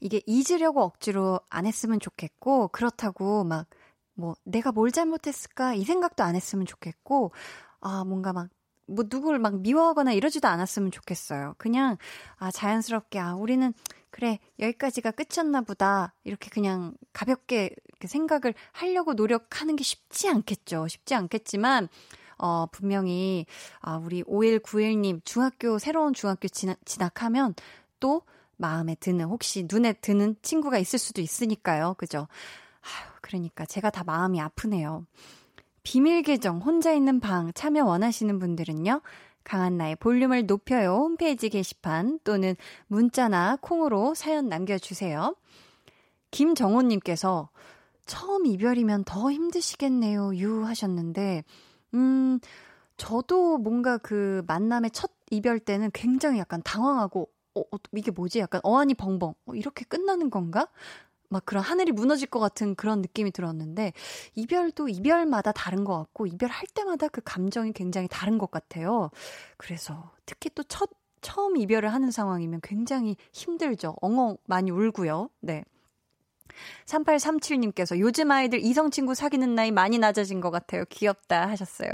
이게 잊으려고 억지로 안 했으면 좋겠고, 그렇다고 막, 뭐, 내가 뭘 잘못했을까? 이 생각도 안 했으면 좋겠고, 아, 뭔가 막, 뭐, 누굴 막 미워하거나 이러지도 않았으면 좋겠어요. 그냥, 아, 자연스럽게, 아, 우리는, 그래, 여기까지가 끝이었나 보다. 이렇게 그냥 가볍게 생각을 하려고 노력하는 게 쉽지 않겠죠. 쉽지 않겠지만, 어, 분명히, 아, 우리 5191님, 중학교, 새로운 중학교 진학, 진학하면 또 마음에 드는, 혹시 눈에 드는 친구가 있을 수도 있으니까요. 그죠? 아유, 그러니까 제가 다 마음이 아프네요. 비밀 계정, 혼자 있는 방 참여 원하시는 분들은요. 강한나의 볼륨을 높여요 홈페이지 게시판 또는 문자나 콩으로 사연 남겨주세요. 김정호님께서 처음 이별이면 더 힘드시겠네요. 유 하셨는데, 음, 저도 뭔가 그 만남의 첫 이별 때는 굉장히 약간 당황하고, 어, 어 이게 뭐지? 약간 어안이 벙벙. 어, 이렇게 끝나는 건가? 막 그런 하늘이 무너질 것 같은 그런 느낌이 들었는데, 이별도 이별마다 다른 것 같고, 이별할 때마다 그 감정이 굉장히 다른 것 같아요. 그래서 특히 또 첫, 처음 이별을 하는 상황이면 굉장히 힘들죠. 엉엉 많이 울고요. 네. 3837님께서 요즘 아이들 이성 친구 사귀는 나이 많이 낮아진 것 같아요. 귀엽다 하셨어요.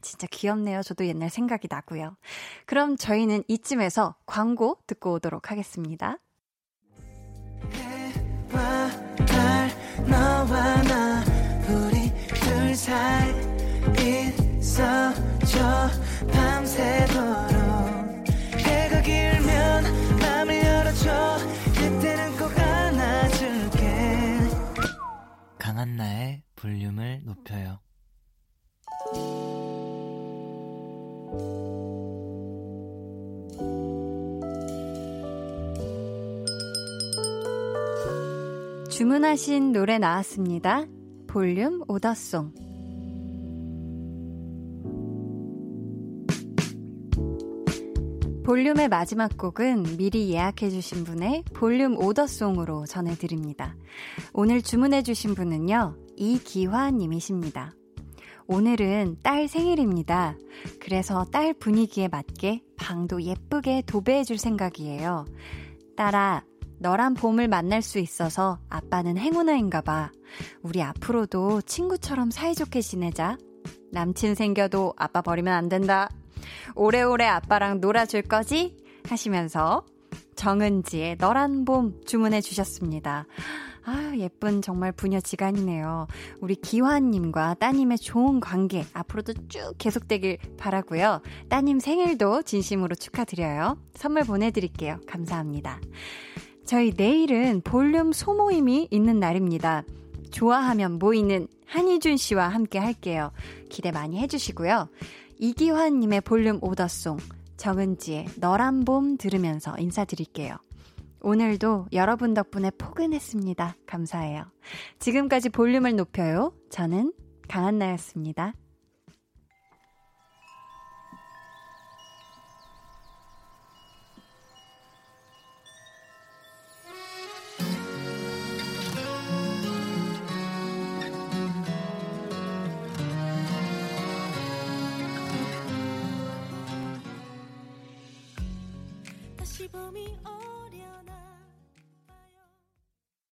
진짜 귀엽네요. 저도 옛날 생각이 나고요. 그럼 저희는 이쯤에서 광고 듣고 오도록 하겠습니다. 강한나의 볼륨을 높여요. 주문하신 노래 나왔습니다. 볼륨 오더송. 볼륨의 마지막 곡은 미리 예약해주신 분의 볼륨 오더송으로 전해드립니다. 오늘 주문해주신 분은요, 이기화님이십니다. 오늘은 딸 생일입니다. 그래서 딸 분위기에 맞게 방도 예쁘게 도배해줄 생각이에요. 딸아, 너란 봄을 만날 수 있어서 아빠는 행운아인가 봐. 우리 앞으로도 친구처럼 사이좋게 지내자. 남친 생겨도 아빠 버리면 안 된다. 오래오래 아빠랑 놀아줄 거지? 하시면서 정은지의 너란 봄 주문해 주셨습니다. 아, 예쁜 정말 부녀지간이네요. 우리 기환님과 따님의 좋은 관계 앞으로도 쭉 계속되길 바라고요. 따님 생일도 진심으로 축하드려요. 선물 보내드릴게요. 감사합니다. 저희 내일은 볼륨 소모임이 있는 날입니다. 좋아하면 모이는 한희준 씨와 함께 할게요. 기대 많이 해주시고요. 이기환님의 볼륨 오더송, 정은지의 너란 봄 들으면서 인사드릴게요. 오늘도 여러분 덕분에 포근했습니다. 감사해요. 지금까지 볼륨을 높여요. 저는 강한나였습니다.